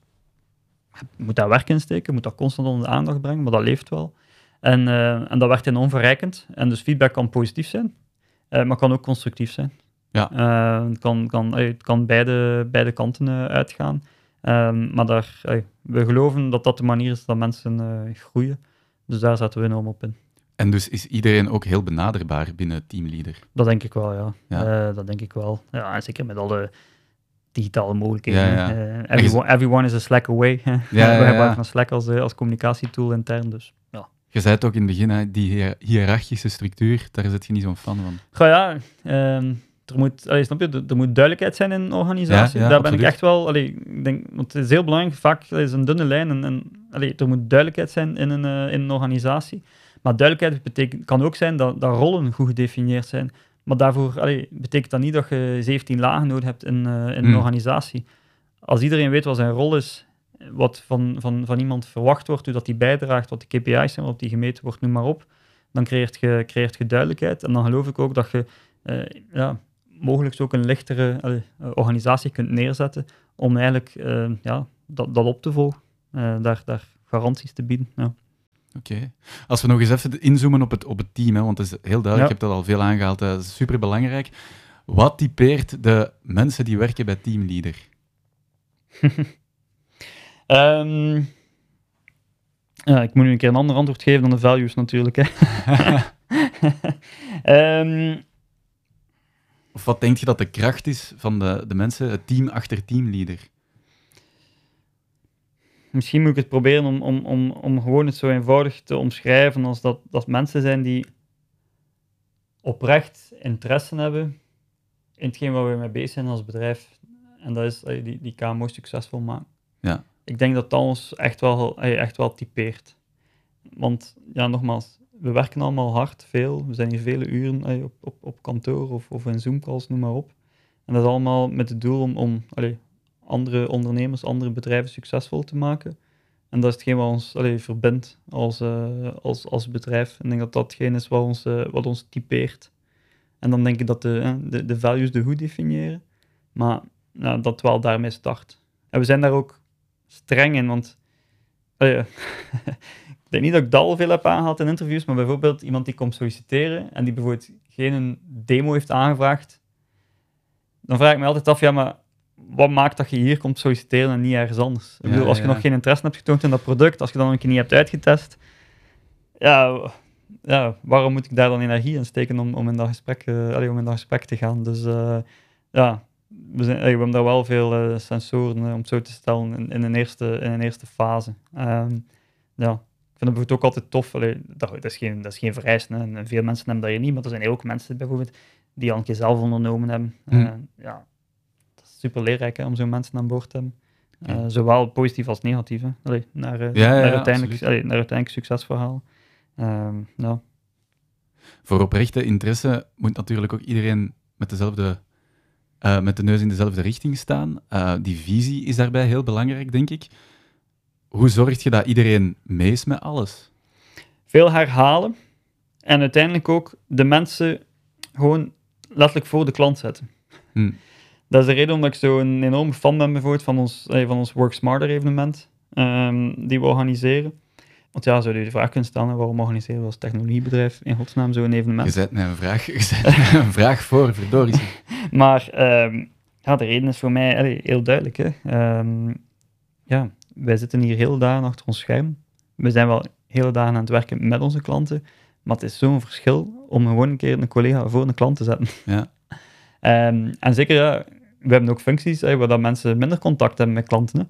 Je moet daar werk in steken, je moet dat constant onder de aandacht brengen, maar dat leeft wel. En, en dat werkt enorm verrijkend. En dus feedback kan positief zijn, maar kan ook constructief zijn. Ja. Eh, het kan, kan, het kan beide, beide kanten eh, uitgaan. Ehm, maar daar, we geloven dat dat de manier is dat mensen eh, groeien. Dus daar zetten we enorm op in. En dus is iedereen ook heel benaderbaar binnen Teamleader. Dat denk ik wel, ja. Ja. Dat denk ik wel. Ja, zeker met alle digitale mogelijkheden. Ja, ja. Everyone, everyone is a Slack away. ja, we gebruiken van Slack als, als communicatietool intern. Dus ja. Je zei het ook in het begin, hè, die hiërarchische structuur, daar zit je niet zo'n fan van. Goh, ja, ehm, er moet, allee, snap je, er, er moet duidelijkheid zijn in een organisatie. Ja, ja, Daar ben ik echt wel, allee, ik denk, want het is heel belangrijk, vaak allee, is een dunne lijn en, en allee, er moet duidelijkheid zijn in een, eh, in een organisatie. Maar duidelijkheid betekent, kan ook zijn dat, dat rollen goed gedefinieerd zijn. Maar daarvoor allee, betekent dat niet dat je 17 lagen nodig hebt in, eh, in een Hmm. organisatie. Als iedereen weet wat zijn rol is, wat van, van, van iemand verwacht wordt, hoe dat die bijdraagt, wat de KPI's zijn, wat die gemeten wordt, noem maar op, dan creëert je, creëert je duidelijkheid. En dan geloof ik ook dat je eh, ja, mogelijk ook een lichtere eh, organisatie kunt neerzetten om eigenlijk eh, ja, dat, dat op te volgen, eh, daar, daar garanties te bieden. Ja. Oké. Als we nog eens even inzoomen op het, op het team, hè, want het is heel duidelijk, Ja. je hebt dat al veel aangehaald, dat is superbelangrijk. Wat typeert de mensen die werken bij Teamleader? Ja, ik moet nu een keer een ander antwoord geven dan de values natuurlijk. Hè. Ehm, Of wat denk je dat de kracht is van de, de mensen, het team achter Teamleader? misschien moet ik het proberen om, om, om, om gewoon het zo eenvoudig te omschrijven als dat, dat mensen zijn die oprecht interesse hebben in hetgeen waar we mee bezig zijn als bedrijf. En dat is eh, die, die KMO succesvol maken. Ja. Ik denk dat dat ons echt wel, eh, echt wel typeert. Want, ja, nogmaals, we werken allemaal hard, veel. We zijn hier vele uren eh, op, op, op kantoor of, of in Zoom-calls, noem maar op. En dat is allemaal met het doel om, om andere ondernemers, andere bedrijven succesvol te maken. En dat is hetgeen wat ons verbindt als, eh, als, als bedrijf. En ik denk dat dat hetgeen is wat ons, eh, wat ons typeert. En dan denk ik dat de, de, de values de goed definiëren, maar nou, dat wel daarmee start. En we zijn daar ook streng in, want denk niet dat ik dat al veel heb aangehaald in interviews, maar bijvoorbeeld iemand die komt solliciteren en die bijvoorbeeld geen demo heeft aangevraagd, dan vraag ik me altijd af, ja, maar wat maakt dat je hier komt solliciteren en niet ergens anders? Ik bedoel, als je ja. nog geen interesse hebt getoond in dat product, als je dan een keer niet hebt uitgetest, ja, ja, waarom moet ik daar dan energie in steken om, om, in, dat gesprek, eh, allee, om in dat gesprek te gaan? Dus eh, ja, we, zijn, we hebben daar wel veel eh, sensoren, om het zo te stellen, in, in, een, eerste, in een eerste fase. Ehm, ja, ik vind het bijvoorbeeld ook altijd tof. Allee, dat, dat, is geen, dat is geen vereiste. hè. En veel mensen hebben dat hier niet, maar er zijn ook mensen bijvoorbeeld die al een keer zelf ondernomen hebben. Hmm. Eh, ja, dat is super leerrijk hè, om zo'n mensen aan boord te hebben. Ja. Eh, zowel positief als negatief. Hè. Allee, naar, eh, Ja, ja, naar, uiteindelijk, allee, naar uiteindelijk succesverhaal. Ja. Voor oprechte interesse moet natuurlijk ook iedereen met, dezelfde, met de neus in dezelfde richting staan. Die visie is daarbij heel belangrijk, denk ik. Hoe zorg je dat iedereen mee is met alles? Veel herhalen en uiteindelijk ook de mensen gewoon letterlijk voor de klant zetten. Hm. Dat is de reden omdat ik zo een enorme fan ben bijvoorbeeld van ons, eh, van ons Work Smarter evenement ehm, die we organiseren. Want ja, zou je de vraag kunnen stellen, waarom organiseren we als technologiebedrijf in godsnaam zo'n Je evenement? zet mij een vraag, je zet mij een vraag voor, verdorie. Maar ehm, ja, de reden is voor mij allee, heel duidelijk. Hè. Ehm, ja, wij zitten hier hele dagen achter ons scherm. We zijn wel hele dagen aan het werken met onze klanten, maar het is zo'n verschil om gewoon een keer een collega voor een klant te zetten. Ja. Ehm, en zeker, ja, we hebben ook functies hè, waar dat mensen minder contact hebben met klanten. Hè.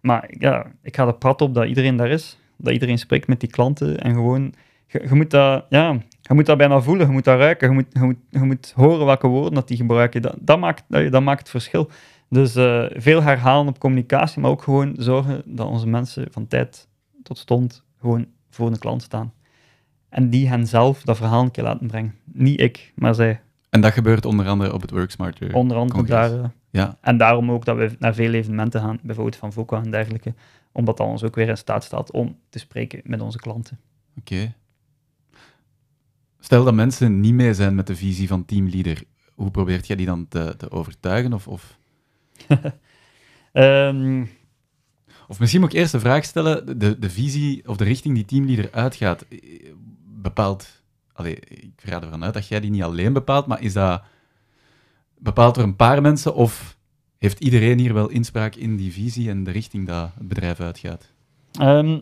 Maar ja, ik ga er prat op dat iedereen daar is, dat iedereen spreekt met die klanten en gewoon je, moet dat, ja, je moet dat bijna voelen, je moet dat ruiken, je moet, je moet, je moet horen welke woorden dat die gebruiken. Dat, dat, maakt, dat maakt het verschil. Dus eh, veel herhalen op communicatie, maar ook gewoon zorgen dat onze mensen van tijd tot stond gewoon voor de klant staan. En die hen zelf dat verhaal een keer laten brengen. Niet ik, maar zij. En dat gebeurt onder andere op het Worksmarter Onder andere congres. daar. eh, Ja, en daarom ook dat we naar veel evenementen gaan, bijvoorbeeld van VOCA en dergelijke, omdat dat ons ook weer in staat staat om te spreken met onze klanten. oké. Stel dat mensen niet mee zijn met de visie van teamleader, hoe probeert jij die dan te, te overtuigen? Of, of, Ehm, of misschien moet ik eerst de vraag stellen, de, de visie of de richting die teamleader uitgaat, eh, bepaalt... Allee, ik ga ervan uit dat jij die niet alleen bepaalt, maar is dat bepaald door een paar mensen of heeft iedereen hier wel inspraak in die visie en de richting dat het bedrijf uitgaat? Ehm,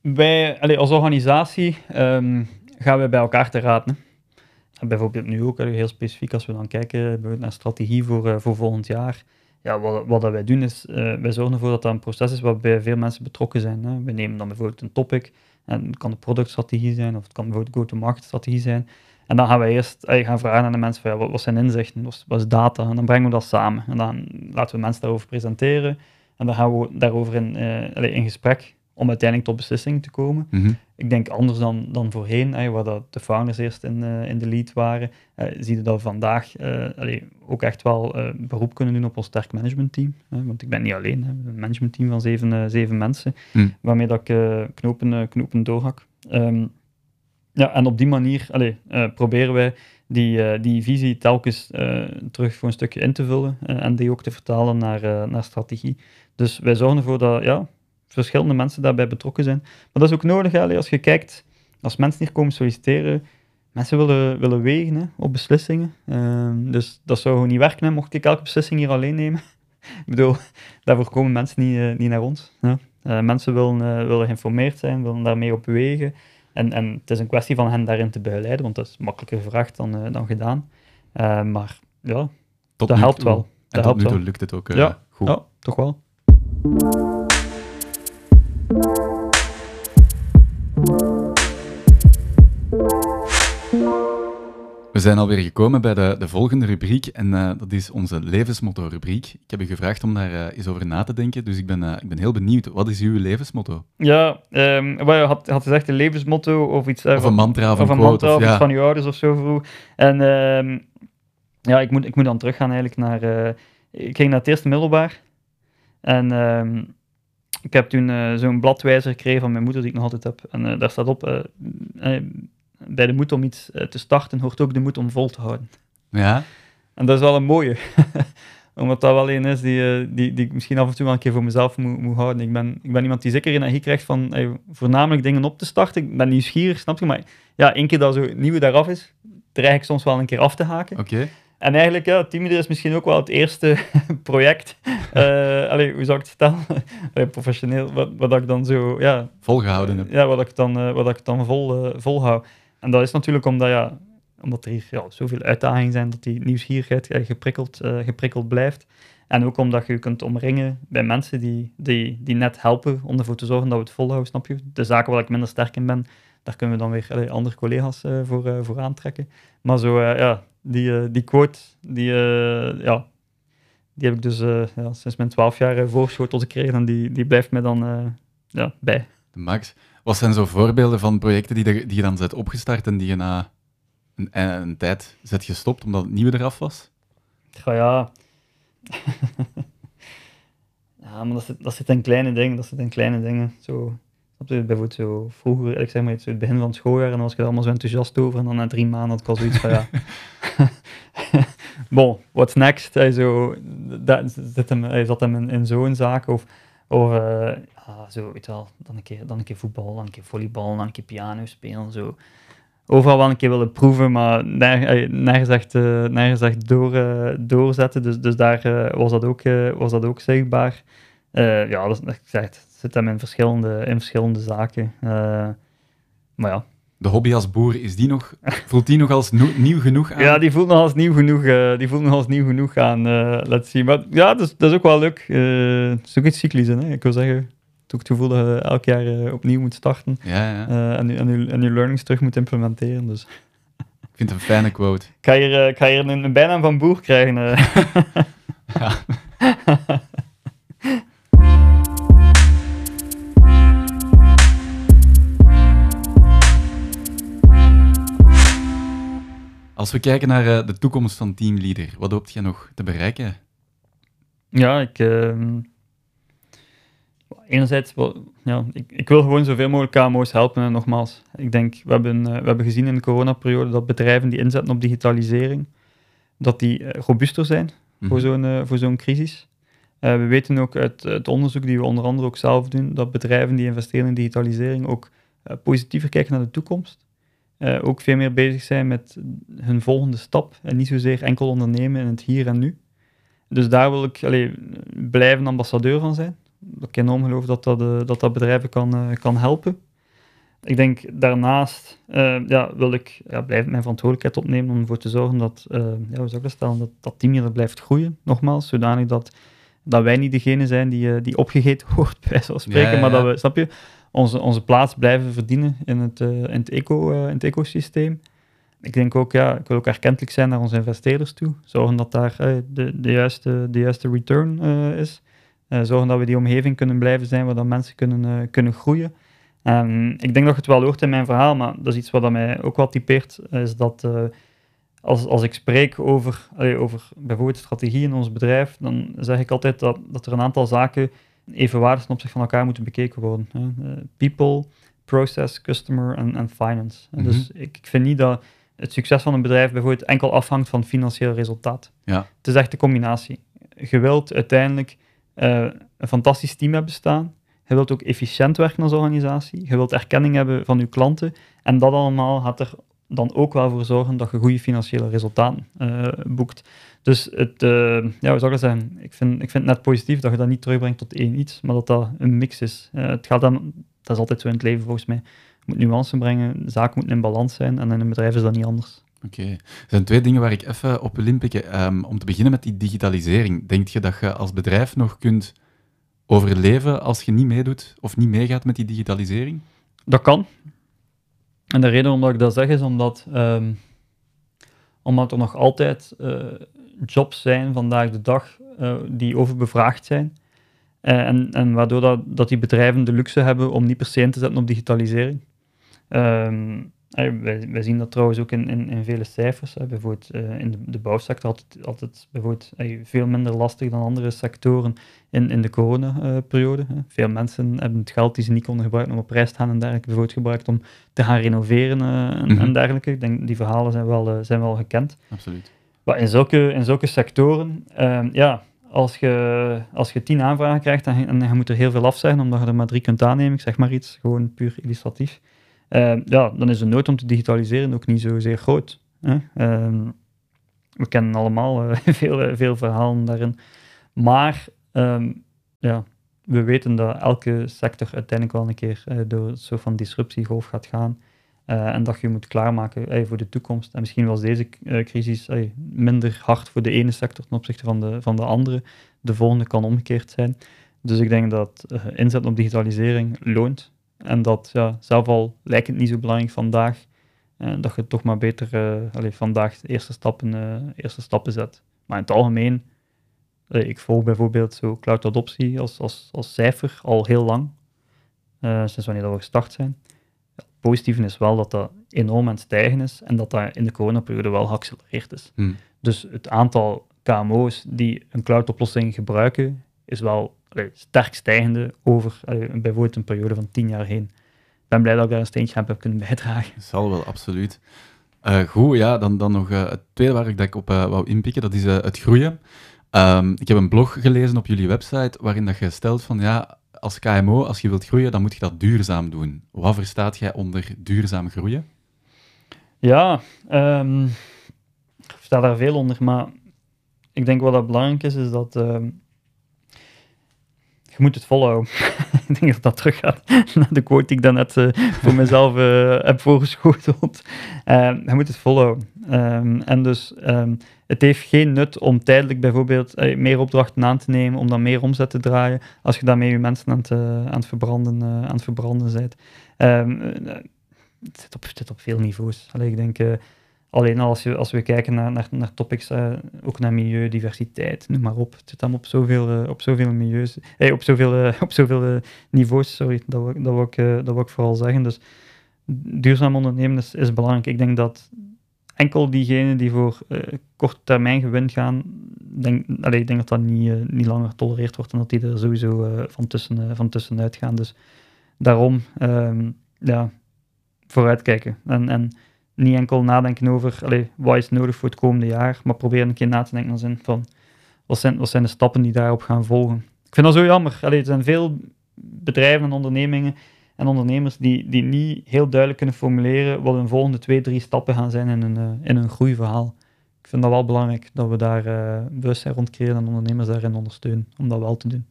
wij, allee, als organisatie ehm, gaan we bij elkaar te hè. Bijvoorbeeld nu ook, heel specifiek als we dan kijken naar strategie voor, eh, voor volgend jaar. Ja, wat, wat dat wij doen is, eh, wij zorgen ervoor dat dat een proces is waarbij veel mensen betrokken zijn. Hè. We nemen dan bijvoorbeeld een topic, en het kan de productstrategie zijn, of het kan bijvoorbeeld go-to-market strategie zijn. En dan gaan we eerst allee, gaan vragen aan de mensen, ja, wat, zijn inzichten, wat, is- data, en dan brengen we dat samen. En dan laten we mensen daarover presenteren, en dan gaan we daarover in, eh, in gesprek om uiteindelijk tot beslissing te komen. Mhm. Ik denk anders dan, dan voorheen, eh, waar dat de founders eerst in, eh, in de lead waren, eh, zie je dat we vandaag eh, allee, ook echt wel beroep kunnen doen op ons sterk managementteam. want ik ben niet alleen, hè, een managementteam van zeven, zeven mensen, Hm. waarmee dat ik knopen, knopen doorhak. Ehm, ja, en op die manier allee, proberen wij die, die visie telkens terug voor een stukje in te vullen en die ook te vertalen naar, naar strategie. Dus wij zorgen ervoor dat ja, verschillende mensen daarbij betrokken zijn. Maar dat is ook nodig, hè, als je kijkt, als mensen hier komen solliciteren, mensen willen, willen wegen hè, op beslissingen. Ehm, dus dat zou gewoon niet werken, hè, mocht ik elke beslissing hier alleen nemen. ik bedoel, daarvoor komen mensen niet, eh, niet naar ons. Eh, mensen willen, eh, willen geïnformeerd zijn, willen daarmee op bewegen. En, en het is een kwestie van hen daarin te begeleiden, want dat is makkelijker gevraagd dan, dan gedaan. Eh, maar ja, Tot dat helpt toe. wel. En Dat tot helpt nu toe lukt het ook Ja. goed. Ja, toch wel. We zijn alweer gekomen bij de, de volgende rubriek en eh, dat is onze levensmotto-rubriek. Ik heb u gevraagd om daar eh, eens over na te denken, dus ik ben, eh, ik ben heel benieuwd. Wat is uw levensmotto? Ja, ehm wat je had, had gezegd een levensmotto of iets. Of een mantra of, of een quote? mantra of, of iets ja. van je ouders of zo vroeg. En ehm, ja, ik moet, ik moet dan teruggaan eigenlijk naar... ik ging naar het eerste middelbaar. En ehm, ik heb toen zo'n bladwijzer gekregen van mijn moeder, die ik nog altijd heb. En daar staat op, bij de moed om iets eh, te starten hoort ook de moed om vol te houden. ja? En dat is wel een mooie. Omdat dat wel een is die, eh, die, die ik misschien af en toe wel een keer voor mezelf moet, moet houden. Ik ben, ik ben iemand die zeker energie krijgt van eh, voornamelijk dingen op te starten. Ik ben nieuwsgierig, snap je? Maar ja, één keer dat zo nieuwe daaraf is, dreig ik soms wel een keer af te haken. Oké. En eigenlijk, ja, Teamleader is misschien ook wel het eerste project. allee, hoe zou ik het? Allee, professioneel, wat, wat ik dan zo, ja, Volgehouden heb. ja, wat ik dan, wat ik dan vol, eh, volhoud. En dat is natuurlijk omdat, ja, omdat er hier ja, zoveel uitdagingen zijn dat die nieuwsgierigheid eh, geprikkeld, eh, geprikkeld blijft. En ook omdat je je kunt omringen bij mensen die, die, die net helpen om ervoor te zorgen dat we het volhouden, snap je? De zaken waar ik minder sterk in ben, daar kunnen we dan weer andere collega's eh, voor, voor aantrekken. Maar zo, ja, die, die quote, die, ja, die heb ik dus ja, sinds mijn twaalf jaar voorgeschoteld gekregen en die, die blijft mij dan ja, bij. De Max. Wat zijn zo voorbeelden van projecten die, er- die je dan zet opgestart en die je na een, een tijd zet gestopt omdat het nieuwe eraf was? Ja, ja. ja, maar dat zit, dat zit in kleine dingen. Dat zit in kleine dingen. Zo, bijvoorbeeld zo vroeger, ik zeg maar, zo het begin van het schooljaar, en dan was ik er allemaal zo enthousiast over. En dan na drie maanden had ik al zoiets van, ja... bon, what's next? Hij, zo, dat, zit hem, hij zat hem in, in zo'n zaak. Of, of eh, zo, weet wel, dan een, keer, dan een keer voetbal, dan een keer volleybal, dan een keer piano spelen, zo overal wel een keer willen proeven, maar eh, nergens echt, eh, nergens echt door, doorzetten. Dus, dus daar was, dat ook, was dat ook zichtbaar. Ja, dat, het zit hem in verschillende, in verschillende zaken. Maar ja. De hobby als boer, is die nog, voelt die nog als nieuw, nieuw genoeg aan? ja, die voelt nog als nieuw genoeg, eh, die voelt nog als nieuw genoeg aan, eh laat zien. Maar ja, dat is, dat is ook wel leuk. Eh, het is ook iets cyclisch in, hè. ik wil zeggen. Ook het gevoel dat je elk jaar opnieuw moet starten Ja, ja. en, je, en, je, en je learnings terug moet implementeren. Dus Ik vind het een fijne quote. ik ga hier, ik ga hier een, een bijnaam van boer krijgen. Ja. Als we kijken naar eh, de toekomst van Teamleader, wat hoopt jij nog te bereiken? Ja, ik. ehm, enerzijds, wel, ja, ik, ik wil gewoon zoveel mogelijk KMO's helpen. En nogmaals, ik denk, we hebben, eh, we hebben gezien in de coronaperiode dat bedrijven die inzetten op digitalisering, dat die eh, robuuster zijn Mhm. voor zo'n eh, voor zo'n crisis. We weten ook uit het onderzoek die we onder andere ook zelf doen, dat bedrijven die investeren in digitalisering ook positiever kijken naar de toekomst. Eh, ook veel meer bezig zijn met hun volgende stap en niet zozeer enkel ondernemen in het hier en nu. Dus daar wil ik allee, blijven ambassadeur van zijn. Ik enorm geloof dat dat, eh, dat, dat bedrijven kan, eh, kan helpen. Ik denk daarnaast ja, wil ik ja, blijven mijn verantwoordelijkheid opnemen om ervoor te zorgen dat, ja, hoe zou ik dat stellen, dat, dat team hier blijft groeien. Nogmaals, zodanig dat, dat wij niet degene zijn die, die opgegeten wordt, bij van spreken, Ja, ja, maar dat we, snap je, onze, onze plaats blijven verdienen in het, eh, in het, eco, eh, in het ecosysteem. Ik denk ook, ja, ik wil ook erkentelijk zijn naar onze investeerders toe. Zorgen dat daar eh, de, de, juiste, de juiste return is. Zorgen dat we die omgeving kunnen blijven zijn waar dan mensen kunnen, kunnen groeien. En ik denk dat het wel hoort in mijn verhaal, maar dat is iets wat mij ook wel typeert, is dat als, als ik spreek over, over bijvoorbeeld strategie in ons bedrijf, dan zeg ik altijd dat, dat er een aantal zaken evenwaardig ten opzichte van elkaar moeten bekeken worden. Hè. Eh, people, process, customer en, en finance. Mhm. Dus ik, ik vind niet dat het succes van een bedrijf bijvoorbeeld enkel afhangt van het financiële resultaat. Ja. Het is echt een combinatie. Je wilt uiteindelijk eh, een fantastisch team hebben staan. Je wilt ook efficiënt werken als organisatie. Je wilt erkenning hebben van je klanten. En dat allemaal gaat er dan ook wel voor zorgen dat je goede financiële resultaten eh, boekt. Dus het, eh, ja, hoe zou dat zeggen? Ik vind, ik vind het net positief dat je dat niet terugbrengt tot één iets, maar dat dat een mix is. Eh, het gaat dan, dat is altijd zo in het leven volgens mij. Je moet nuance brengen, zaken moeten in balans zijn en in een bedrijf is dat niet anders. Oké. Er zijn twee dingen waar ik even op wil inpikken. Ehm, om te beginnen met die digitalisering. Denk je dat je als bedrijf nog kunt overleven als je niet meedoet of niet meegaat met die digitalisering? Dat kan. En de reden omdat ik dat zeg is omdat, ehm, omdat er nog altijd eh, jobs zijn vandaag de dag eh, die overbevraagd zijn. Eh, en, en waardoor dat, dat die bedrijven de luxe hebben om niet per se in te zetten op digitalisering. Ehm, eh, wij, wij zien dat trouwens ook in, in, in vele cijfers. Hè. Bijvoorbeeld eh, in de, de bouwsector had het altijd bijvoorbeeld, veel minder lastig dan andere sectoren in, in de coronaperiode. hè. Veel mensen hebben het geld die ze niet konden gebruiken om op reis te gaan en dergelijke bijvoorbeeld gebruikt om te gaan renoveren eh, en, Mhm. en dergelijke. Ik denk die verhalen zijn wel, eh, zijn wel gekend. Absoluut. Maar in zulke, in zulke sectoren, ehm, ja, als je, als je tien aanvragen krijgt en je moet er heel veel afzeggen omdat je er maar drie kunt aannemen, ik zeg maar iets, gewoon puur illustratief, ehm, ja, dan is de nood om te digitaliseren ook niet zozeer groot. Hè? Ehm, we kennen allemaal eh, veel, eh, veel verhalen daarin. Maar ehm, ja, we weten dat elke sector uiteindelijk wel een keer eh, door een soort van disruptiegolf gaat gaan. En dat je moet klaarmaken voor de toekomst. En misschien was deze crisis minder hard voor de ene sector ten opzichte van de, van de andere. De volgende kan omgekeerd zijn. Dus ik denk dat inzetten op digitalisering loont. En dat ja, zelf al lijkt het niet zo belangrijk vandaag, eh, dat je toch maar beter eh, vandaag de eerste stappen, eh, eerste stappen zet. Maar in het algemeen, ik volg bijvoorbeeld zo cloud adoptie als, als, als cijfer al heel lang, sinds wanneer dat we gestart zijn. Het positieve is wel dat dat enorm aan het stijgen is en dat dat in de coronaperiode wel geaccelereerd is. Hm. Dus het aantal KMO's die een cloud-oplossing gebruiken, is wel allee, sterk stijgende over allee, bijvoorbeeld een periode van tien jaar heen. Ik ben blij dat ik daar een steentje aan heb kunnen bijdragen. Zal wel, absoluut. Eh, goed, ja, dan, dan nog eh, het tweede waar ik, dat ik op eh, wou inpikken, dat is het groeien. Ehm, ik heb een blog gelezen op jullie website waarin dat je stelt van ja, als KMO, als je wilt groeien, dan moet je dat duurzaam doen. Wat verstaat jij onder duurzaam groeien? Ja, ehm, ik daar veel onder, maar ik denk wat dat belangrijk is, is dat ehm, je moet het volhouden. ik denk dat dat teruggaat naar de quote die ik daarnet eh, voor mezelf eh, heb voorgeschoteld. Ehm, je moet het volhouden. Ehm, en dus ehm, het heeft geen nut om tijdelijk bijvoorbeeld eh, meer opdrachten aan te nemen, om dan meer omzet te draaien, als je daarmee je mensen aan het, aan het, verbranden, uh, aan het verbranden bent. Het, zit op, het zit op veel niveaus. Allee, ik denk, alleen als, je, als we kijken naar, naar, naar topics, ook naar milieu, diversiteit, noem maar op. Het zit dan op zoveel, op zoveel milieus, op zoveel, op zoveel niveaus, sorry, dat wil, dat, ik, dat wil ik vooral zeggen. Dus duurzaam ondernemen is, belangrijk. Ik denk dat enkel diegenen die voor korte termijn gewin gaan, denk, ik denk dat dat niet, niet langer getolereerd wordt en dat die er sowieso van, tussen, van tussenuit gaan. Dus daarom, um, ja, vooruitkijken. En, en niet enkel nadenken over allez, wat is nodig voor het komende jaar, maar proberen een keer na te denken als van wat zijn, wat zijn de stappen die daarop gaan volgen. Ik vind dat zo jammer. Allez, er zijn veel bedrijven en ondernemingen en ondernemers die, die niet heel duidelijk kunnen formuleren wat hun volgende twee, drie stappen gaan zijn in een, uh, in een groeiverhaal. Ik vind dat wel belangrijk dat we daar uh, bewustzijn rond creëren en ondernemers daarin ondersteunen om dat wel te doen.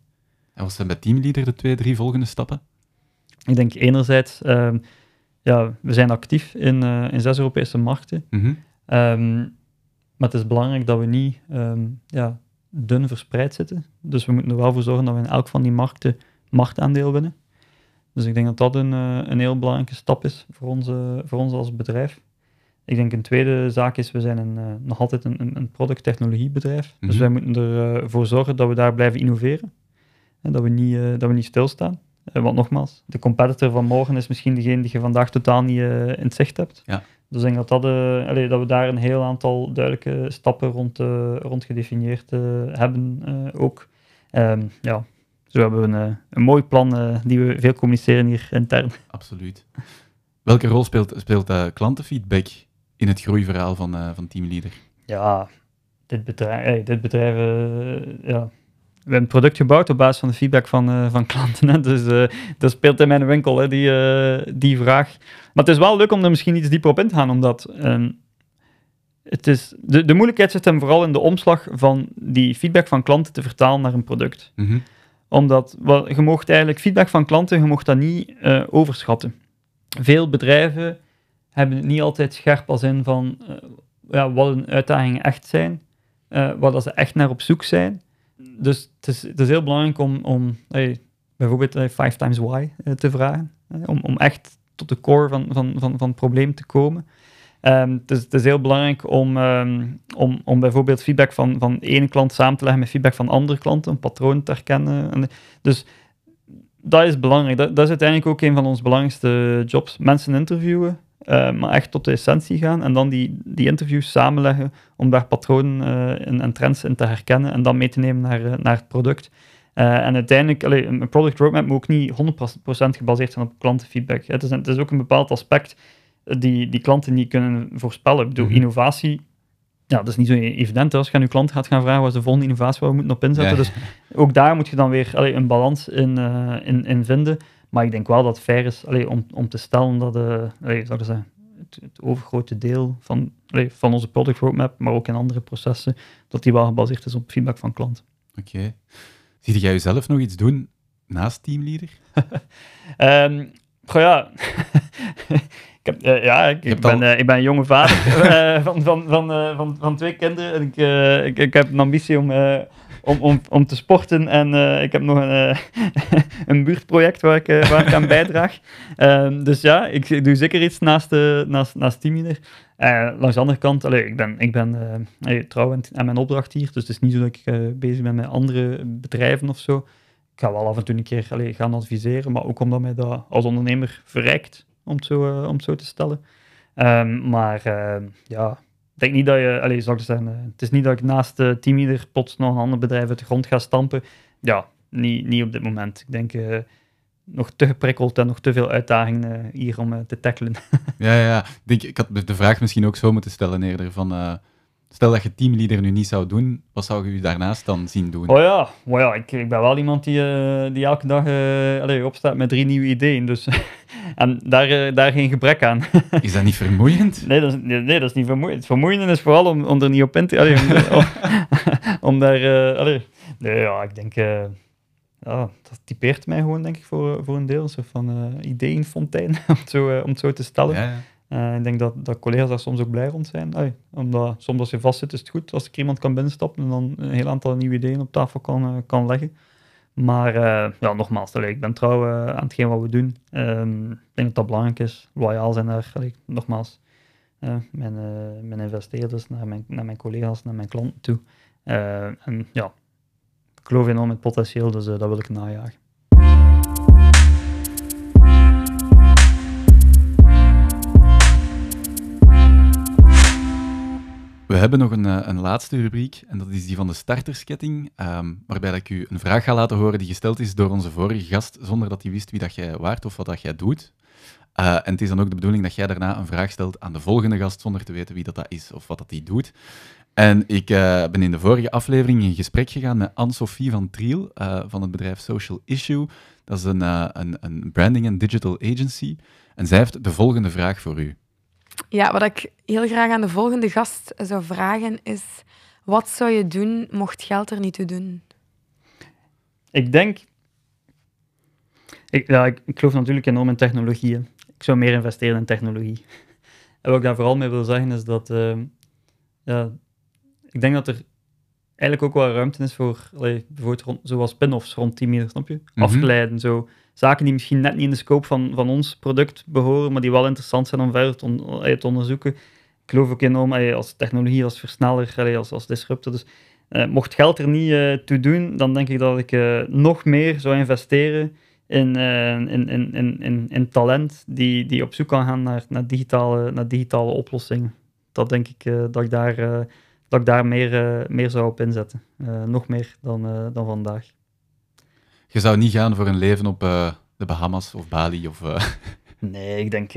En wat zijn bij Teamleader de twee, drie volgende stappen? Ik denk enerzijds, um, ja, we zijn actief in, uh, in zes Europese markten. Mm -hmm. um, maar het is belangrijk dat we niet um, ja, dun verspreid zitten. Dus we moeten er wel voor zorgen dat we in elk van die markten marktaandeel winnen. Dus ik denk dat dat een, uh, een heel belangrijke stap is voor, onze, voor ons als bedrijf. Ik denk een tweede zaak is, we zijn een, uh, nog altijd een, een product-technologiebedrijf. Mm -hmm. Dus wij moeten ervoor zorgen dat we daar blijven innoveren. En dat we niet, dat we niet stilstaan. Want nogmaals, de competitor van morgen is misschien degene die je vandaag totaal niet in het zicht hebt. Ja. Dus ik denk dat, dat, allee, dat we daar een heel aantal duidelijke stappen rond, rond gedefinieerd hebben ook. Um, ja, zo hebben we een, een mooi plan uh, die we veel communiceren hier intern. Absoluut. Welke rol speelt, speelt uh, klantenfeedback in het groeiverhaal van, uh, van Teamleader? Ja, dit bedrijf, hey, dit bedrijf ja. We hebben een product gebouwd op basis van de feedback van, van klanten. Hè. Dus dat speelt in mijn winkel, hè, die, die vraag. Maar het is wel leuk om er misschien iets dieper op in te gaan, omdat um, het is, de, de moeilijkheid zit hem vooral in de omslag van die feedback van klanten te vertalen naar een product. Mm -hmm omdat well, je mocht eigenlijk feedback van klanten, je mocht dat niet overschatten. Veel bedrijven hebben het niet altijd scherp als in van ja, wat hun uitdagingen echt zijn, wat ze echt naar op zoek zijn. Dus het is, het is heel belangrijk om, om hey, bijvoorbeeld five times why te vragen, om, om echt tot de core van, van, van, van het probleem te komen. Um, het, is, heel belangrijk om, um, om, om bijvoorbeeld feedback van, van ene klant samen te leggen met feedback van andere klanten, een patroon te herkennen. En, dus dat is belangrijk. Dat, dat, is uiteindelijk ook een van onze belangrijkste jobs. Mensen interviewen, uh, maar echt tot de essentie gaan en dan die, die interviews samenleggen om daar patronen uh, en, en, trends in te herkennen en dan mee te nemen naar, uh, naar het product. en uiteindelijk, allee, een product roadmap moet ook niet 100% gebaseerd zijn op klantenfeedback. Het is, het is ook een bepaald aspect die, die klanten niet kunnen voorspellen. Ik bedoel, mm -hmm. innovatie, ja, dat is niet zo evident. Als je aan je klant gaat gaan vragen wat is de volgende innovatie waar we moeten op inzetten. Ja. Dus ook daar moet je dan weer allee, een balans in, uh, in, in vinden. Maar ik denk wel dat het fair is allee, om, om te stellen dat uh, allee, zou ik zeggen, het, het overgrote deel van, allee, van onze product roadmap, maar ook in andere processen, dat die wel gebaseerd is op feedback van klanten. Oké. Okay. Zie jij jezelf nog iets doen naast teamleader? um, goh, ja... Ik heb, uh, ja, ik, ik ben, al... uh, ik ben een jonge vader uh, van, van, van, van, van twee kinderen. En ik, ik, ik, heb een ambitie om, om, om, om te sporten. En ik heb nog een, een buurtproject waar ik, waar ik aan bijdraag. Ehm, dus ja, ik, doe zeker iets naast, naast, naast teamleader. langs de andere kant, allee, ik ben, ik ben trouw aan mijn opdracht hier. Dus het is niet zo dat ik bezig ben met andere bedrijven of zo. Ik ga wel af en toe een keer allee, gaan adviseren, maar ook omdat mij dat als ondernemer verrijkt om het zo, uh, om zo te stellen. Um, maar uh, ja, denk niet dat je, allez, zou ik zeggen, uh, het is niet dat ik naast de teamleader plots nog een ander bedrijf uit de grond ga stampen. Ja, niet, niet op dit moment. Ik denk nog te geprikkeld en nog te veel uitdagingen hier om te tackelen. ja, ja, ik, denk, ik had de vraag misschien ook zo moeten stellen eerder van... Stel dat je teamleader nu niet zou doen, wat zou je daarnaast dan zien doen? Oh ja, oh ja ik, ik ben wel iemand die, uh, die elke dag uh, allez, opstaat met drie nieuwe ideeën. Dus, en daar, uh, daar geen gebrek aan. is dat niet vermoeiend? Nee, dat is, nee, dat is niet vermoeiend. Het vermoeiende is vooral om, om er niet op in te... Allez, om, om, om, daar... allez, nee, ja, ik denk... ja, dat typeert mij gewoon, denk ik, voor, voor een deel. Soort van ideeënfontein, om, het zo, om het zo te stellen. Ja, ja. Uh, ik denk dat, dat collega's daar soms ook blij rond zijn. Omdat soms als je vastzit is het goed als er iemand kan binnenstappen en dan een heel aantal nieuwe ideeën op tafel kan, kan leggen. Maar ja, nogmaals, ik ben trouw aan hetgeen wat we doen. Ehm, ik denk dat dat belangrijk is. Loyaal zijn allee, nogmaals, mijn, mijn investeerders, naar mijn, naar mijn collega's, naar mijn klanten toe. en ja, ik geloof enorm in het potentieel, dus dat wil ik najagen. We hebben nog een, een laatste rubriek en dat is die van de startersketting, um, waarbij dat ik u een vraag ga laten horen die gesteld is door onze vorige gast, zonder dat hij wist wie dat jij waart of wat dat jij doet. Uh, en het is dan ook de bedoeling dat jij daarna een vraag stelt aan de volgende gast, zonder te weten wie dat, dat is of wat dat die doet. En ik uh, ben in de vorige aflevering in gesprek gegaan met Anne-Sophie van Triel van het bedrijf Social Issue. Dat is een, een, een branding en digital agency. En zij heeft de volgende vraag voor u. Ja, wat ik heel graag aan de volgende gast zou vragen is: wat zou je doen mocht geld er niet toe doen? Ik denk. Ik, ja, ik, ik geloof natuurlijk enorm in technologieën. Ik zou meer investeren in technologie. En wat ik daar vooral mee wil zeggen is dat. Uh, ja, ik denk dat er eigenlijk ook wel ruimte is voor, allee, bijvoorbeeld rond, zoals spin-offs rond 10 meter, snap je? Mhm. Afgeleiden, zo. Zaken die misschien net niet in de scope van, van ons product behoren, maar die wel interessant zijn om verder te, onderzoeken. Ik geloof ook enorm als technologie, als versneller, als, als disruptor. Dus uh, mocht geld er niet uh, toe doen, dan denk ik dat ik uh, nog meer zou investeren in, in, in, in, in, talent die, die op zoek kan gaan naar, naar, digitale, naar digitale oplossingen. Dat denk ik dat ik daar dat ik daar meer, meer zou op inzetten. Nog meer dan, dan vandaag. Je zou niet gaan voor een leven op de Bahamas of Bali? Of, Nee, ik denk,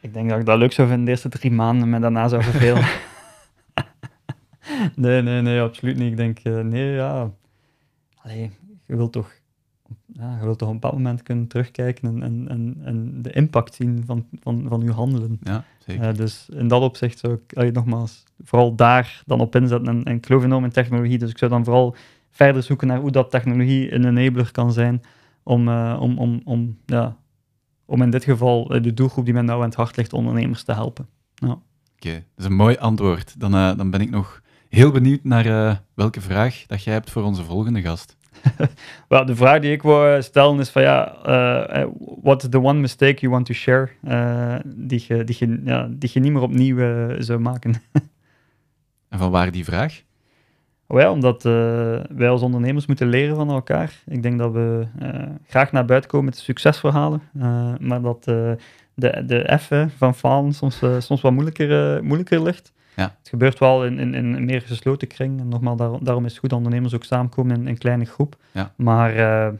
ik denk dat ik dat leuk zou vinden de eerste drie maanden, maar daarna zou vervelen. nee, nee, nee, absoluut niet. Ik denk, nee, ja. Allee, je wilt toch ja, je wilt toch op een bepaald moment kunnen terugkijken en, en, en, en de impact zien van, van, van je handelen. Ja, zeker. Dus in dat opzicht zou ik, nogmaals, vooral daar dan op inzetten. En, en ik geloof enorm in technologie, dus ik zou dan vooral verder zoeken naar hoe dat technologie een enabler kan zijn om, uh, om, om, om, ja, om in dit geval de doelgroep die mij nou aan het hart ligt, ondernemers te helpen. Ja. Oké, okay, dat is een mooi antwoord. Dan, dan ben ik nog heel benieuwd naar welke vraag dat jij hebt voor onze volgende gast. well, de vraag die ik wil stellen is van ja, uh, what is the one mistake you want to share die, je, die, je, ja, die je niet meer opnieuw zou maken? en van waar die vraag? Oh ja, omdat wij als ondernemers moeten leren van elkaar. Ik denk dat we graag naar buiten komen met succesverhalen, maar dat de, de F van falen soms, soms wat moeilijker, moeilijker ligt. Ja. Het gebeurt wel in, in, in een meer gesloten kring. En nogmaals, daar, daarom is het goed dat ondernemers ook samenkomen in een kleine groep. Ja. Maar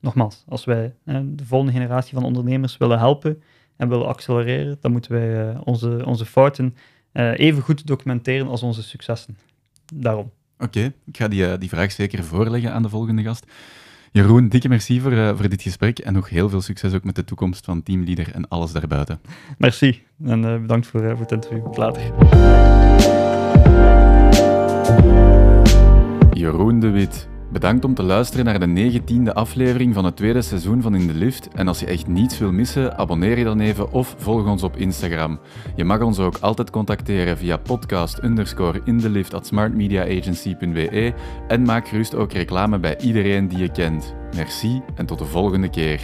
nogmaals, als wij de volgende generatie van ondernemers willen helpen en willen accelereren, dan moeten wij onze, onze fouten even goed documenteren als onze successen. Daarom. Oké, ik ga die, die vraag zeker voorleggen aan de volgende gast. Jeroen, dikke merci voor, uh, voor dit gesprek en nog heel veel succes ook met de toekomst van Teamleader en alles daarbuiten. Merci en uh, bedankt voor, uh, voor het interview. Tot later. Jeroen de Wit. Bedankt om te luisteren naar de negentiende aflevering van het tweede seizoen van In de Lift. En als je echt niets wil missen, abonneer je dan even of volg ons op Instagram. Je mag ons ook altijd contacteren via podcast underscore in de lift at smartmediaagency.be en maak gerust ook reclame bij iedereen die je kent. Merci en tot de volgende keer.